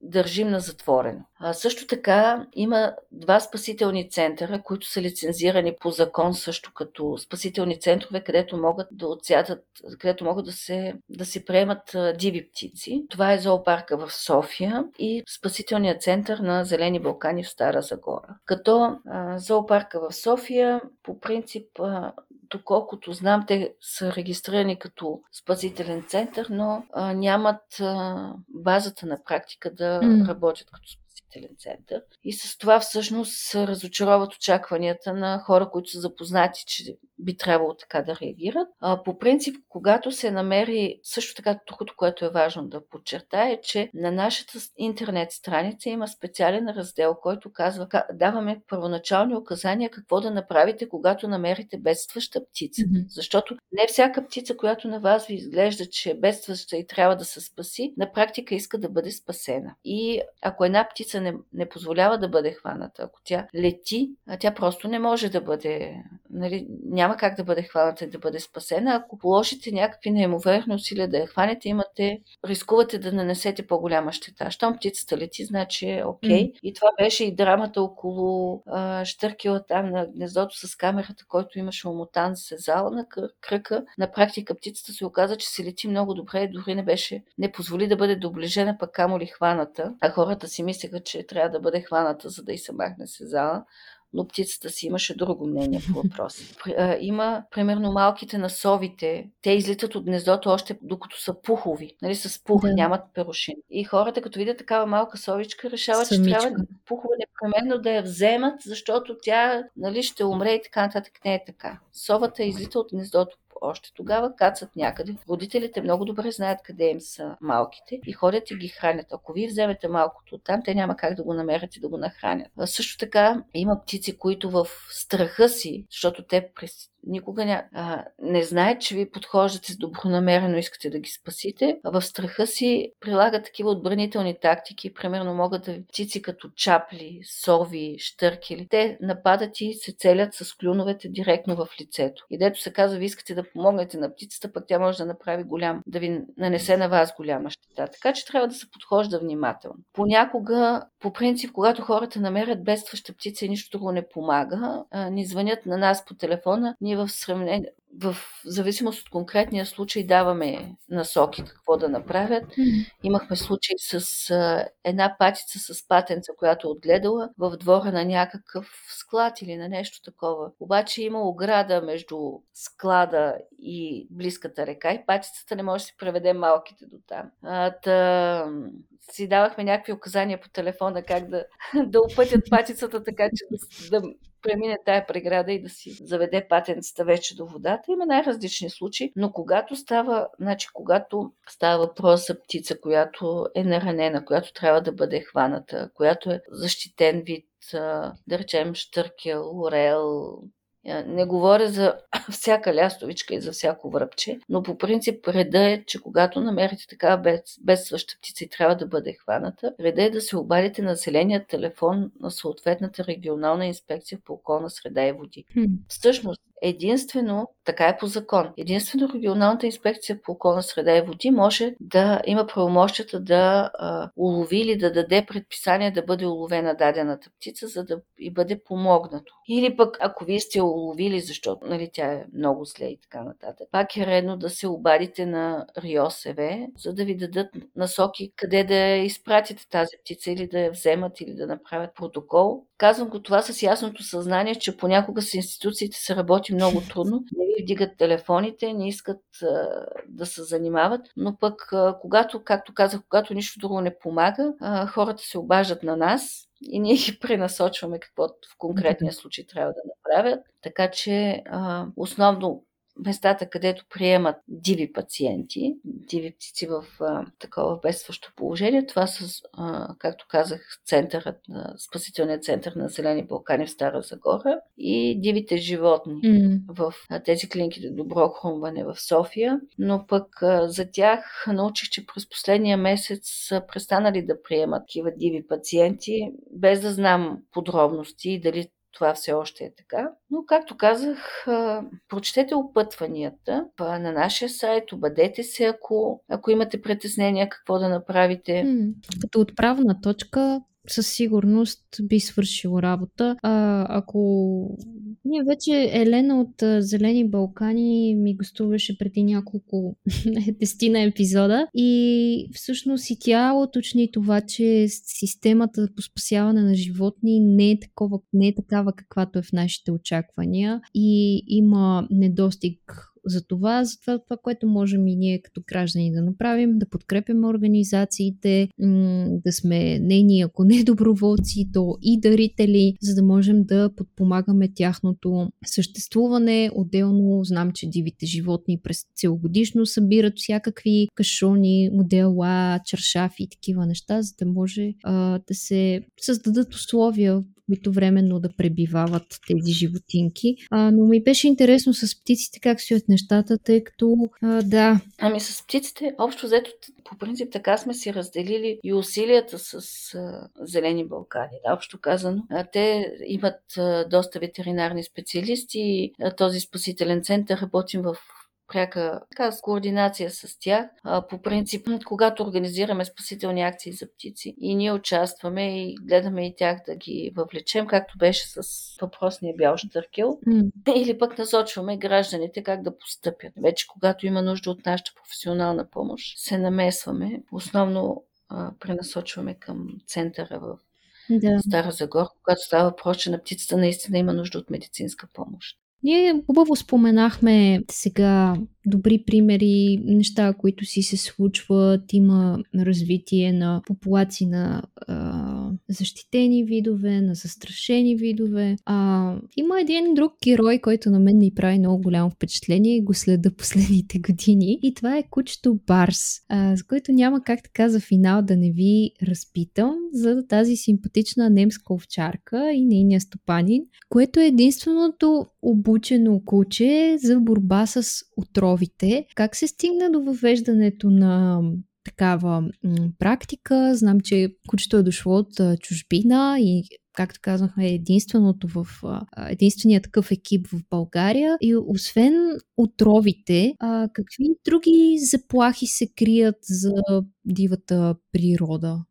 държим на затворено. А, също така има два спасителни центъра, които са лицензирани по закон също като спасителни центрове, където могат да отсядат, където могат да се, да се приемат диви птици. Това е зоопарка в София и спасителният център на Зелени Балкани в Стара Загора. Като а, зоопарка в София по принцип а, доколкото знам, те са регистрирани като спасителен център, но а, нямат а, базата на практика да mm. работят като спасителен център. И с това всъщност разочароват очакванията на хора, които са запознати, че би трябвало така да реагират. А, по принцип, когато се намери, също така другото, което е важно да подчертая, е, че на нашата интернет страница има специален раздел, който казва, даваме първоначални указания какво да направите, когато намерите бедстваща птица. Mm-hmm. Защото не всяка птица, която на вас ви изглежда, че е бедстваща и трябва да се спаси, на практика иска да бъде спасена. И ако една птица не, не позволява да бъде хваната, ако тя лети, тя просто не може да бъде, нали, няма как да бъде хваната и да бъде спасена. Ако положите някакви неимоверни усилия да я хванете, имате, рискувате да нанесете по-голяма щета. Щом птицата лети, значи е окей. Okay. Mm. И това беше и драмата около а, Штъркила там на гнездото с камерата, който имаше омотан се зала на кръка. На практика птицата се оказа, че се лети много добре, дори не беше, не позволи да бъде доближена, пък камо ли хваната. А хората си мислеха, че трябва да бъде хваната, за да й се махне се зала но птицата си имаше друго мнение по [laughs] въпроса. Има, примерно, малките насовите. Те излитат от гнездото още докато са пухови, нали, с пух, да. нямат перушин. И хората, като видят такава малка совичка, решават, Самичка. че трябва пухове непременно да я вземат, защото тя нали, ще умре и така нататък. Не е така. Совата излита от гнездото още тогава кацат някъде. Родителите много добре знаят къде им са малките и ходят и ги хранят. Ако вие вземете малкото там, те няма как да го намерят и да го нахранят. А също така има птици, които в страха си, защото те през никога ня, а, не знаят, че ви подхождате добронамерено, искате да ги спасите, в страха си прилагат такива отбранителни тактики, примерно могат да птици като чапли, сови, штъркели. Те нападат и се целят с клюновете директно в лицето. И дето се казва, ви искате да помогнете на птицата, пък тя може да направи голям, да ви нанесе на вас голяма щета. Така че трябва да се подхожда внимателно. Понякога, по принцип, когато хората намерят бедстваща птица и нищо друго не помага, а, ни звънят на нас по телефона, ние в сравнение в зависимост от конкретния случай даваме насоки какво да направят. Имахме случай с а, една патица с патенца, която е отгледала в двора на някакъв склад или на нещо такова. Обаче има ограда между склада и близката река и патицата не може да си преведе малките до там. А, та, си давахме някакви указания по телефона как да, [laughs] да опътят патицата така, че да, да премине тая преграда и да си заведе патенцата вече до водата. Има най-различни случаи, но когато става, значи, когато става въпрос за птица, която е наранена, която трябва да бъде хваната, която е защитен вид, да речем штъркел, орел, не говоря за [coughs] всяка лястовичка и за всяко връбче, но по принцип реда е, че когато намерите такава бед, бедстваща птица и трябва да бъде хваната, реда е да се обадите на зеления телефон на съответната регионална инспекция по околна среда и води. Всъщност, Единствено, така е по закон, единствено регионалната инспекция по околна среда и води може да има правомощията да а, улови или да даде предписание да бъде уловена дадената птица, за да и бъде помогнато. Или пък, ако вие сте уловили, защото нали, тя е много зле и така нататък, пак е редно да се обадите на РИОСВ, за да ви дадат насоки къде да изпратите тази птица или да я вземат или да направят протокол. Казвам го това с ясното съзнание, че понякога с институциите се работи много [laughs] трудно. Не ви вдигат телефоните, не искат а, да се занимават, но пък а, когато, както казах, когато нищо друго не помага, а, хората се обаждат на нас и ние ги пренасочваме какво в конкретния случай трябва да направят. Така че а, основно местата, където приемат диви пациенти, диви птици в а, такова бедстващо положение. Това са, а, както казах, центърът на спасителният център на Зелени Балкани в Стара Загора и дивите животни mm. в а, тези клиники Добро хрумване в София. Но пък а, за тях научих, че през последния месец са престанали да приемат такива диви пациенти, без да знам подробности дали това все още е така. Но, както казах, прочетете опътванията на нашия сайт, обадете се, ако, ако имате притеснения какво да направите. Като отправна точка, със сигурност би свършил работа. А, ако ние вече Елена от Зелени Балкани ми гостуваше преди няколко [laughs] дестина епизода и всъщност и тя уточни това, че системата по спасяване на животни не е, такова, не е такава каквато е в нашите очаквания и има недостиг за това, за това, това, което можем и ние като граждани да направим, да подкрепяме организациите, да сме нейни, ако не доброволци, то и дарители, за да можем да подпомагаме тяхното съществуване. Отделно знам, че дивите животни през целогодишно събират всякакви кашони, модела, чаршафи и такива неща, за да може а, да се създадат условия които временно да пребивават тези животинки. А, но ми беше интересно с птиците как стоят нещата, тъй като а, да. Ами с птиците, общо взето, по принцип така сме си разделили и усилията с а, Зелени Балкани. Да, общо казано. А, те имат а, доста ветеринарни специалисти. А, този спасителен център работим в пряка така, с координация с тях. А, по принцип, когато организираме спасителни акции за птици и ние участваме и гледаме и тях да ги въвлечем, както беше с въпросния бял штъркел, mm. или пък насочваме гражданите как да постъпят. Вече когато има нужда от нашата професионална помощ, се намесваме. Основно а, пренасочваме към центъра в да. Стара Загор, когато става въпрос, че на птицата наистина има нужда от медицинска помощ. Ние хубаво споменахме сега добри примери, неща, които си се случват, има развитие на популации на защитени видове, на застрашени видове. А, има един друг герой, който на мен ми прави много голямо впечатление и го следа [laughs] последните години. И това е кучето Барс, а, с който няма как така за финал да не ви разпитам за тази симпатична немска овчарка и нейния стопанин, което е единственото обучено куче за борба с отровите. Как се стигна до въвеждането на такава практика? Знам, че кучето е дошло от чужбина и както казахме, е единственото в, единствения такъв екип в България. И освен отровите, какви други заплахи се крият за дивата природа?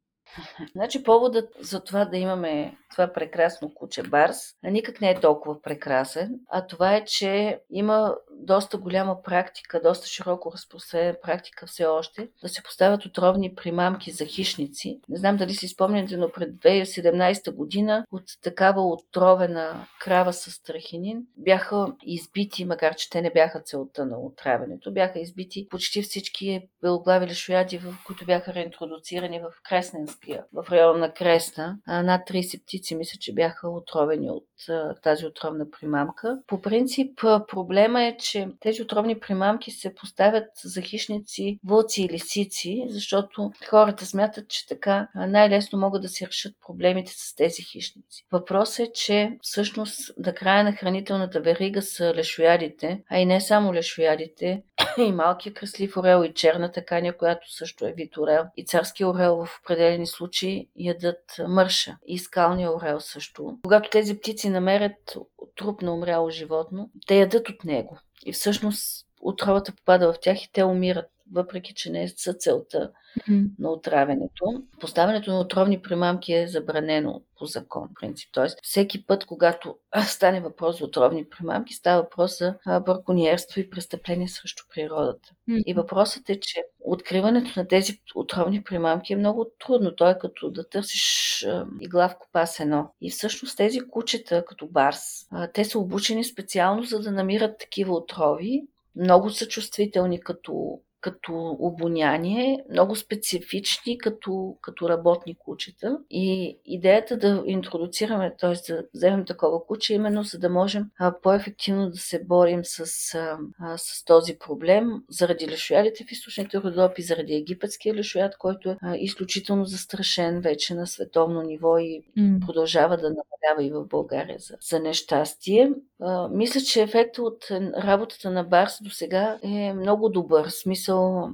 Значи поводът за това да имаме това прекрасно куче Барс никак не е толкова прекрасен, а това е, че има доста голяма практика, доста широко разпространена практика все още, да се поставят отровни примамки за хищници. Не знам дали си спомняте, но пред 2017 година от такава отровена крава с страхинин бяха избити, макар че те не бяха целта на отравянето, бяха избити почти всички белоглави лешояди, които бяха реинтродуцирани в Кресненския, в района на Кресна. Над 30 птици мисля, че бяха отровени от тази отровна примамка. По принцип проблема е, че тези отровни примамки се поставят за хищници, вълци и лисици, защото хората смятат, че така най-лесно могат да се решат проблемите с тези хищници. Въпросът е, че всъщност на края на хранителната верига са лешоядите, а и не само лешоядите, [coughs] и малкия кръслив орел, и черната каня, която също е вид орел, и царски орел в определени случаи ядат мърша, и скалния орел също. Когато тези птици намерят труп на умряло животно, те ядат от него. И всъщност отровата попада в тях и те умират, въпреки че не са целта mm-hmm. на отравянето. Поставянето на отровни примамки е забранено по закон, принцип. Тоест, всеки път, когато стане въпрос за отровни примамки, става въпрос за браконьерство и престъпление срещу природата. Mm-hmm. И въпросът е, че откриването на тези отровни примамки е много трудно. То е като да търсиш игла в копа едно. И всъщност тези кучета, като барс, те са обучени специално за да намират такива отрови. Много са чувствителни като като обоняние, много специфични като, като работни кучета. И идеята да интродуцираме, т.е. да вземем такова куче, именно за да можем а, по-ефективно да се борим с, а, а, с този проблем заради лешоядите в източните Родопи, заради египетския лешояд, който е а, изключително застрашен вече на световно ниво и mm. продължава да намалява и в България за, за нещастие. А, мисля, че ефектът от работата на Барс до сега е много добър. Смисъл смисъл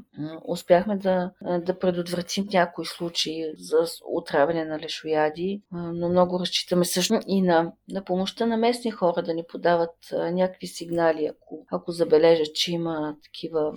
успяхме да, да предотвратим някои случаи за отравяне на лешояди, но много разчитаме също и на, на помощта на местни хора да ни подават някакви сигнали, ако, ако забележат, че има такива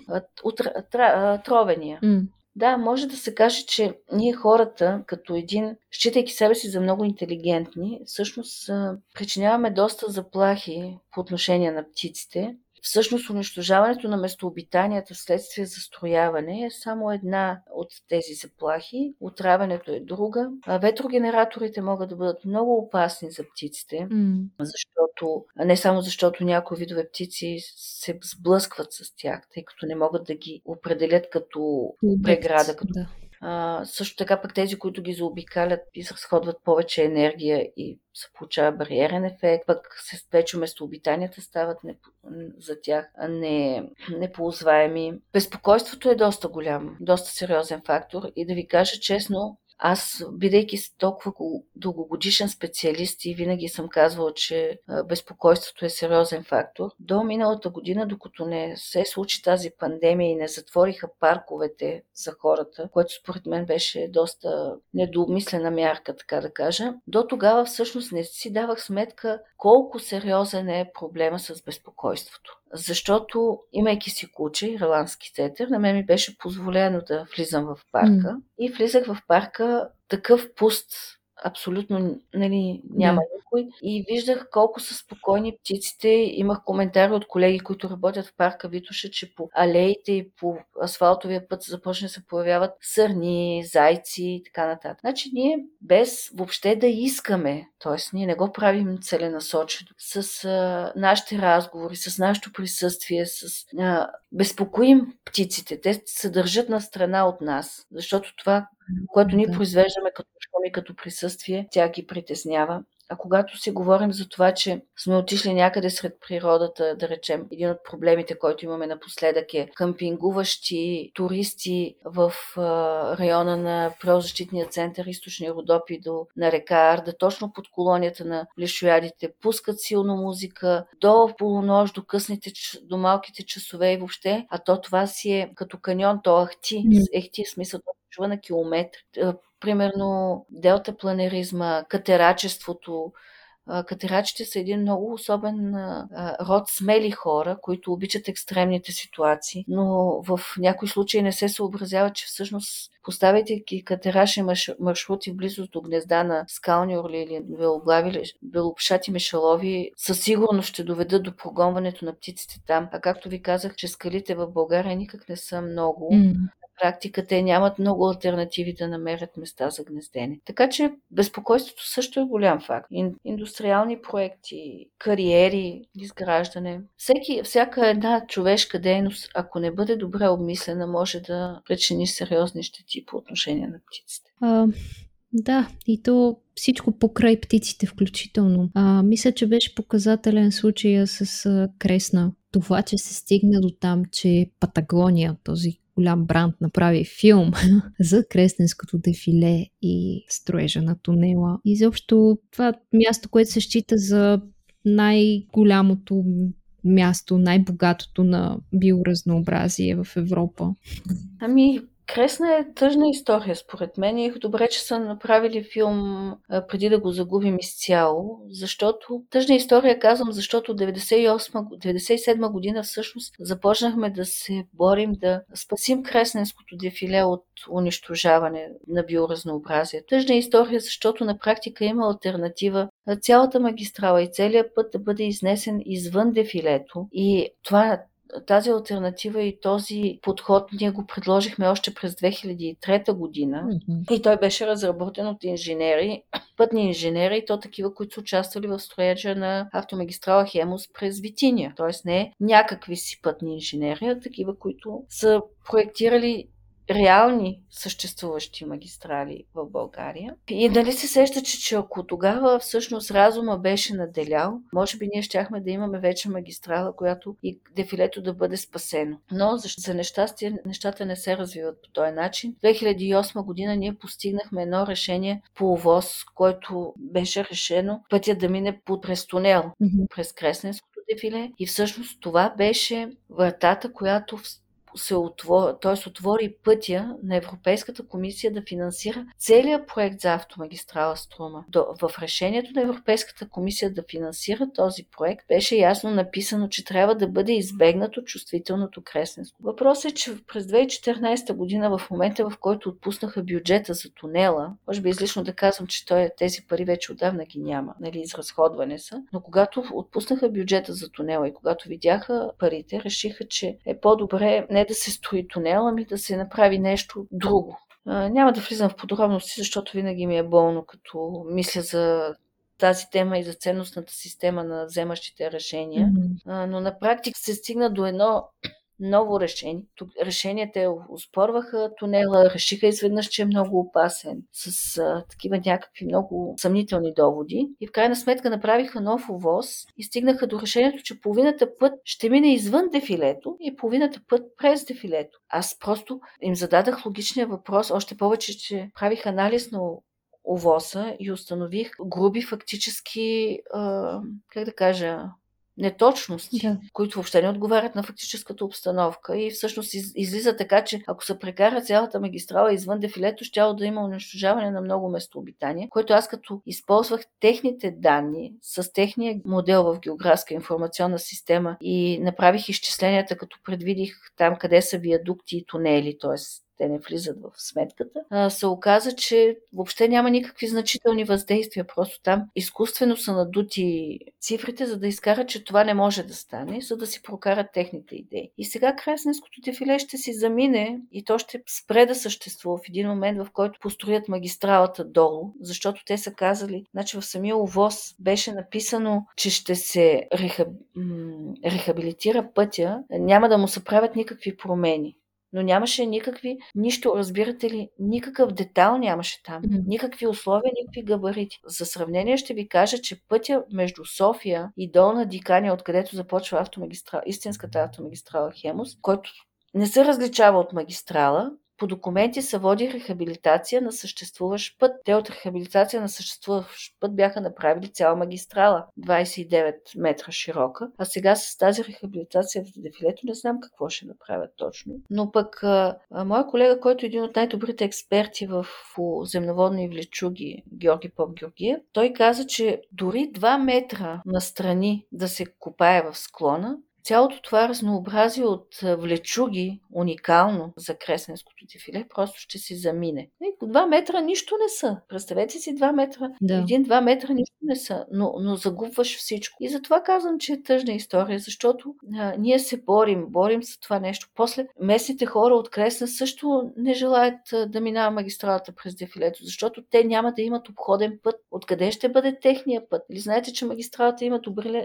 тровения. Mm. Да, може да се каже, че ние хората, като един, считайки себе си за много интелигентни, всъщност причиняваме доста заплахи по отношение на птиците, Всъщност унищожаването на местообитанията вследствие застрояване е само една от тези заплахи. Отравянето е друга. А ветрогенераторите могат да бъдат много опасни за птиците, mm. защото не само защото някои видове птици се сблъскват с тях, тъй като не могат да ги определят като преграда, като да. А, също така пък тези, които ги заобикалят, изразходват повече енергия и се получава бариерен ефект, пък вече местообитанията стават не, за тях не, неползваеми. Безпокойството е доста голям, доста сериозен фактор и да ви кажа честно, аз, бидейки толкова дългогодишен специалист и винаги съм казвала, че безпокойството е сериозен фактор, до миналата година, докато не се случи тази пандемия и не затвориха парковете за хората, което според мен беше доста недоумислена мярка, така да кажа, до тогава всъщност не си давах сметка колко сериозен е проблема с безпокойството. Защото, имайки си куче, ирландски сетер, на мен ми беше позволено да влизам в парка. Mm. И влизах в парка такъв пуст, абсолютно нали, няма yeah. никой. И виждах колко са спокойни птиците. Имах коментари от колеги, които работят в парка Витоша, че по алеите и по асфалтовия път започне да се появяват сърни, зайци и така нататък. Значи ние без въобще да искаме, т.е. ние не го правим целенасочено, с а, нашите разговори, с нашето присъствие, с а, безпокоим птиците. Те се държат на страна от нас, защото това, което ние произвеждаме като шум и като присъствие, тя ги притеснява. А когато си говорим за това, че сме отишли някъде сред природата, да речем, един от проблемите, който имаме напоследък е къмпингуващи туристи в района на природозащитния център Източни Родопи до на река Арда, точно под колонията на лешоядите, пускат силно музика до полунощ, до късните, до малките часове и въобще, а то това си е като каньон, то ахти, ехти, смисъл, чува на километри примерно делтапланеризма, катерачеството. Катерачите са един много особен род смели хора, които обичат екстремните ситуации, но в някои случаи не се съобразява, че всъщност поставяйте катераши маршрути в близост до гнезда на скални орли или белоглави, белопшати мешалови, със сигурност ще доведат до прогонването на птиците там. А както ви казах, че скалите в България никак не са много. Mm практика те нямат много альтернативи да намерят места за гнездене. Така че безпокойството също е голям факт. Индустриални проекти, кариери, изграждане. Всеки, всяка една човешка дейност, ако не бъде добре обмислена, може да причини сериозни щети по отношение на птиците. А, да, и то всичко покрай птиците включително. А, мисля, че беше показателен случая с а, Кресна. Това, че се стигна до там, че Патагония, този голям бранд направи филм [laughs] за Кресненското дефиле и строежа на тунела. И заобщо това място, което се счита за най-голямото място, най-богатото на биоразнообразие в Европа. Ами, Кресна е тъжна история, според мен. И добре, че са направили филм преди да го загубим изцяло, защото тъжна история казвам, защото 98-97 година всъщност започнахме да се борим да спасим Кресненското дефиле от унищожаване на биоразнообразие. Тъжна история, защото на практика има альтернатива цялата магистрала и целият път да бъде изнесен извън дефилето. И това тази альтернатива и този подход ние го предложихме още през 2003 година mm-hmm. и той беше разработен от инженери, [clears throat] пътни инженери и то такива, които са участвали в строежа на автомагистрала Хемус през Витиния. Тоест не някакви си пътни инженери, а такива, които са проектирали реални съществуващи магистрали в България. И нали се сеща, че, че ако тогава всъщност разума беше наделял, може би ние щяхме да имаме вече магистрала, която и дефилето да бъде спасено. Но за, за нещастие нещата не се развиват по този начин. 2008 година ние постигнахме едно решение по ОВОз, който беше решено пътя да мине под през тунел, mm-hmm. през Кресненското дефиле. И всъщност това беше вратата, която се отвори, т.е. отвори пътя на Европейската комисия да финансира целият проект за автомагистрала Струма. До, в решението на Европейската комисия да финансира този проект беше ясно написано, че трябва да бъде избегнато чувствителното кресненско. Въпросът е, че през 2014 година, в момента в който отпуснаха бюджета за тунела, може би излишно да казвам, че той, тези пари вече отдавна ги няма, нали, изразходване са, но когато отпуснаха бюджета за тунела и когато видяха парите, решиха, че е по-добре не не да се строи тунел, ами да се направи нещо друго. Няма да влизам в подробности, защото винаги ми е болно, като мисля за тази тема и за ценностната система на вземащите решения. Mm-hmm. Но на практика се стигна до едно ново решение. Тук решенията успорваха тунела, решиха изведнъж, че е много опасен, с а, такива някакви много съмнителни доводи. И в крайна сметка направиха нов овоз и стигнаха до решението, че половината път ще мине извън дефилето и половината път през дефилето. Аз просто им зададах логичния въпрос, още повече, че правих анализ на овоса и установих груби фактически, а, как да кажа, неточности, да. които въобще не отговарят на фактическата обстановка. И всъщност из, излиза така, че ако се прекара цялата магистрала извън дефилето, ще да има унищожаване на много местообитания, което аз като използвах техните данни с техния модел в географска информационна система и направих изчисленията, като предвидих там къде са виадукти и тунели, т.е те не влизат в сметката, се оказа, че въобще няма никакви значителни въздействия. Просто там изкуствено са надути цифрите, за да изкарат, че това не може да стане, за да си прокарат техните идеи. И сега Красненското дефиле ще си замине и то ще спре да съществува в един момент, в който построят магистралата долу, защото те са казали, значи в самия овоз беше написано, че ще се рехаб... рехабилитира пътя, няма да му се правят никакви промени но нямаше никакви, нищо, разбирате ли, никакъв детал нямаше там, mm-hmm. никакви условия, никакви габарити. За сравнение ще ви кажа, че пътя между София и Долна Дикания, откъдето започва автомагистрала, истинската автомагистрала Хемус, който не се различава от магистрала, по документи се води рехабилитация на съществуващ път. Те от рехабилитация на съществуващ път бяха направили цяла магистрала, 29 метра широка, а сега с тази рехабилитация в дефилето не знам какво ще направят точно. Но пък а, моя колега, който е един от най-добрите експерти в земноводни влечуги, Георги Поп Георгиев, той каза, че дори 2 метра настрани да се копае в склона, цялото това разнообразие от влечуги, уникално за кресненското дефиле, просто ще си замине. 2 метра нищо не са. Представете си 2 метра. Да. Един-два метра нищо не са, но, но загубваш всичко. И затова казвам, че е тъжна история, защото а, ние се борим, борим за това нещо. После местните хора от Кресна също не желаят а, да минава магистралата през дефилето, защото те няма да имат обходен път. Откъде ще бъде техния път? Или знаете, че магистралата има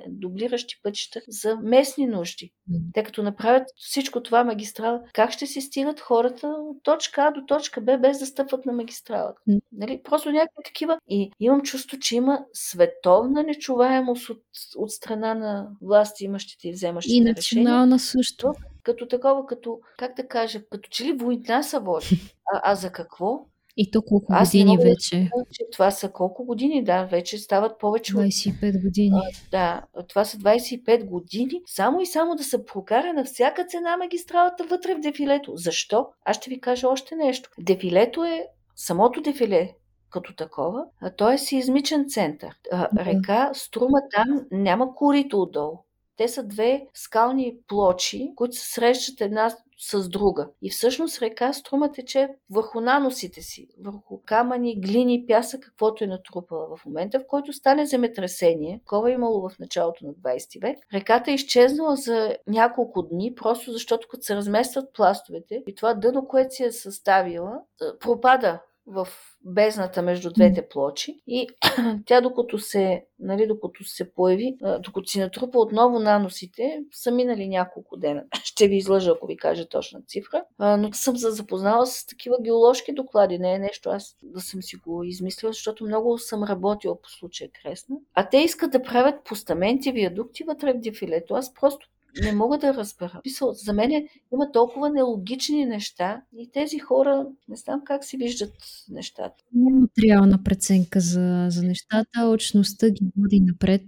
дублиращи пътища за местни нужди. Те като направят всичко това магистрала, как ще си стигат хората от точка А до точка Б, без да стъпват на магистралата? Нали? Просто някакви такива. И имам чувство, че има световна нечуваемост от, от страна на власти, имащите и вземащите И национална решения. също. Като такова, като, как да кажа, като че ли война са води. [laughs] А, а за какво? И то колко Аз години вече? Да, че това са колко години, да, вече стават повече 25 години. А, да, това са 25 години, само и само да се прокара на всяка цена магистралата вътре в дефилето. Защо? Аз ще ви кажа още нещо. Дефилето е, самото дефиле като такова, а то е сеизмичен център. А, река Струма там няма корито отдолу. Те са две скални плочи, които се срещат една с друга. И всъщност река Струма тече върху наносите си, върху камъни, глини, пясък, каквото е натрупала. В момента, в който стане земетресение, такова е имало в началото на 20 век, реката е изчезнала за няколко дни, просто защото като се разместват пластовете и това дъно, което си е съставила, пропада в бездната между двете плочи и [clears throat] тя докато се, нали, докато се появи, докато си натрупа отново наносите, са минали няколко дена. [clears throat] Ще ви излъжа, ако ви кажа точна цифра. Но съм се запознала с такива геоложки доклади. Не е нещо аз да съм си го измислила, защото много съм работила по случая Кресна. А те искат да правят постаменти, виадукти вътре в дефилето. Аз просто не мога да разбера. За мен има толкова нелогични неща и тези хора не знам как си виждат нещата. Няма материална преценка за, за нещата, очността ги води напред.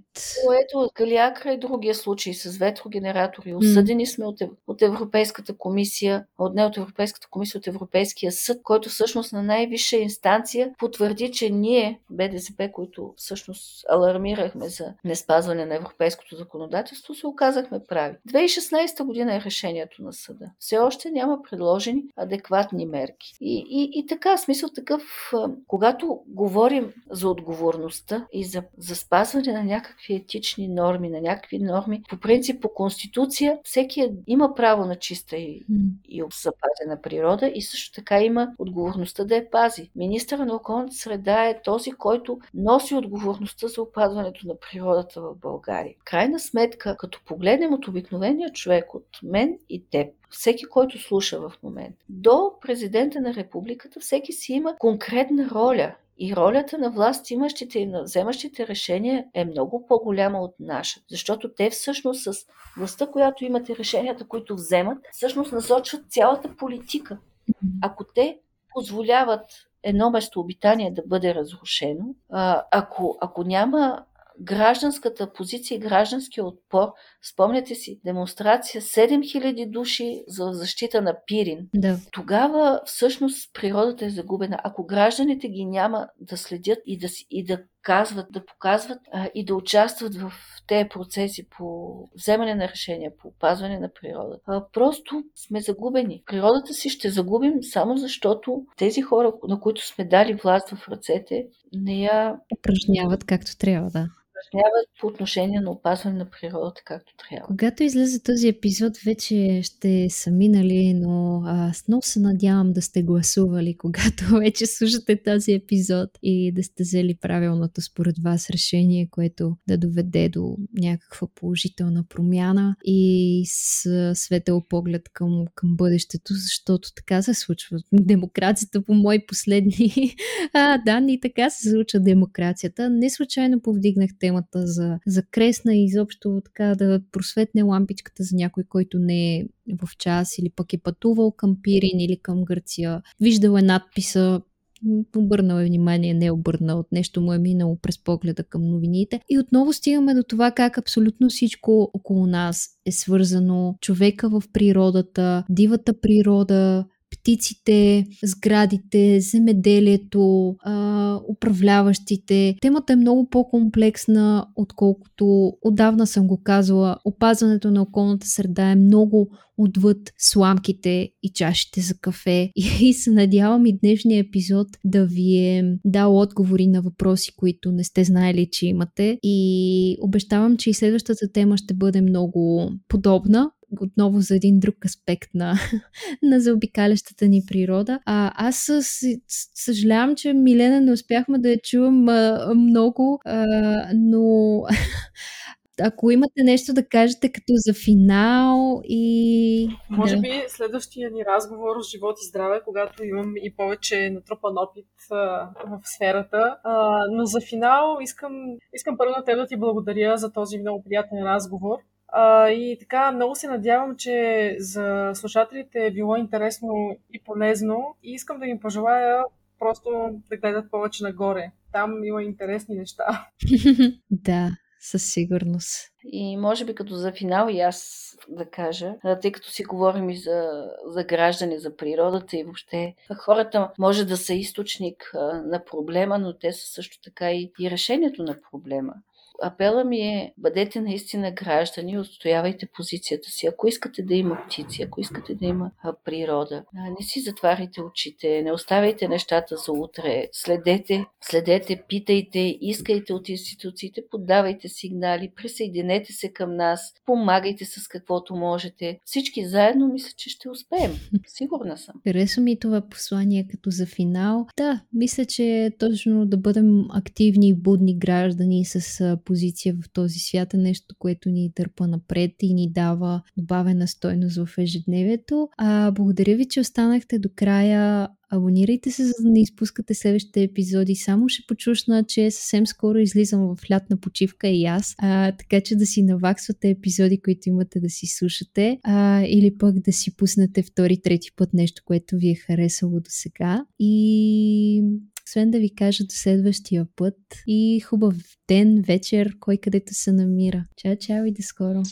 Ето, Галиакра и другия случай с ветрогенератори. Осъдени сме от, от Европейската комисия, от не от Европейската комисия, от Европейския съд, който всъщност на най-висша инстанция потвърди, че ние, БДСП, които всъщност алармирахме за неспазване на европейското законодателство, се оказахме прави. 2016 година е решението на съда. Все още няма предложени адекватни мерки. И, и, и така, смисъл такъв, когато говорим за отговорността и за, за спазване на някакви етични норми, на някакви норми, по принцип по Конституция всеки е, има право на чиста и, и запазена природа и също така има отговорността да я пази. Министъра на околната среда е този, който носи отговорността за опазването на природата в България. Крайна сметка, като погледнем от обикновения човек, от мен и теб, всеки, който слуша в момента, до президента на републиката, всеки си има конкретна роля. И ролята на власт имащите и на вземащите решения е много по-голяма от наша. Защото те всъщност с властта, която имате решенията, които вземат, всъщност насочват цялата политика. Ако те позволяват едно местообитание да бъде разрушено, ако, ако няма гражданската позиция и гражданския отпор. Спомняте си, демонстрация 7000 души за защита на Пирин. Да. Тогава всъщност природата е загубена. Ако гражданите ги няма да следят и да, и да казват, да показват а, и да участват в тези процеси по вземане на решения, по опазване на природата. А, просто сме загубени. Природата си ще загубим само защото тези хора, на които сме дали власт в ръцете, не я упражняват както трябва, да упражняват по отношение на опазване на природата както трябва. Когато излезе този епизод, вече ще са минали, но аз много се надявам да сте гласували, [laughs] когато вече слушате този епизод и да сте взели правилното според вас решение, което да доведе до някаква положителна промяна и с светъл поглед към, към бъдещето, защото така се случва демокрацията по мои последни [laughs] а, данни, така се случва демокрацията. Не случайно повдигнахте темата за, за кресна и изобщо така да просветне лампичката за някой, който не е в час или пък е пътувал към Пирин или към Гърция. Виждал е надписа обърнал е внимание, не е обърнал, нещо му е минало през погледа към новините. И отново стигаме до това как абсолютно всичко около нас е свързано. Човека в природата, дивата природа, птиците, сградите, земеделието, а, управляващите. Темата е много по-комплексна, отколкото отдавна съм го казала. Опазването на околната среда е много отвъд сламките и чашите за кафе. [laughs] И, се надявам и днешния епизод да ви е дал отговори на въпроси, които не сте знаели, че имате. И обещавам, че и следващата тема ще бъде много подобна отново за един друг аспект на, [laughs] на заобикалящата ни природа. А, аз съжалявам, че Милена не успяхме да я чувам а, много, а, но [laughs] ако имате нещо да кажете като за финал и... Може да. би следващия ни разговор с живот и здраве, когато имам и повече натрупан опит а, в сферата. А, но за финал искам, искам първо на теб да ти благодаря за този много приятен разговор. А, и така, много се надявам, че за слушателите е било интересно и полезно и искам да им пожелая просто да гледат повече нагоре. Там има интересни неща. [laughs] да, със сигурност. И може би като за финал и аз да кажа, тъй като си говорим и за, за граждани, за природата и въобще хората може да са източник на проблема, но те са също така и, и решението на проблема апела ми е, бъдете наистина граждани, отстоявайте позицията си. Ако искате да има птици, ако искате да има природа, не си затваряйте очите, не оставяйте нещата за утре, следете, следете, питайте, искайте от институциите, подавайте сигнали, присъединете се към нас, помагайте с каквото можете. Всички заедно мисля, че ще успеем. [laughs] Сигурна съм. Харесва ми това послание като за финал. Да, мисля, че е точно да бъдем активни и будни граждани с позиция в този свят е нещо, което ни търпа напред и ни дава добавена стойност в ежедневието. А, благодаря ви, че останахте до края. Абонирайте се, за да не изпускате следващите епизоди. Само ще почушна, че съвсем скоро излизам в лятна почивка и аз, а, така че да си наваксвате епизоди, които имате да си слушате, а, или пък да си пуснете втори, трети път нещо, което ви е харесало до сега. И освен да ви кажа до следващия път и хубав ден, вечер, кой където се намира. Чао, чао и до скоро!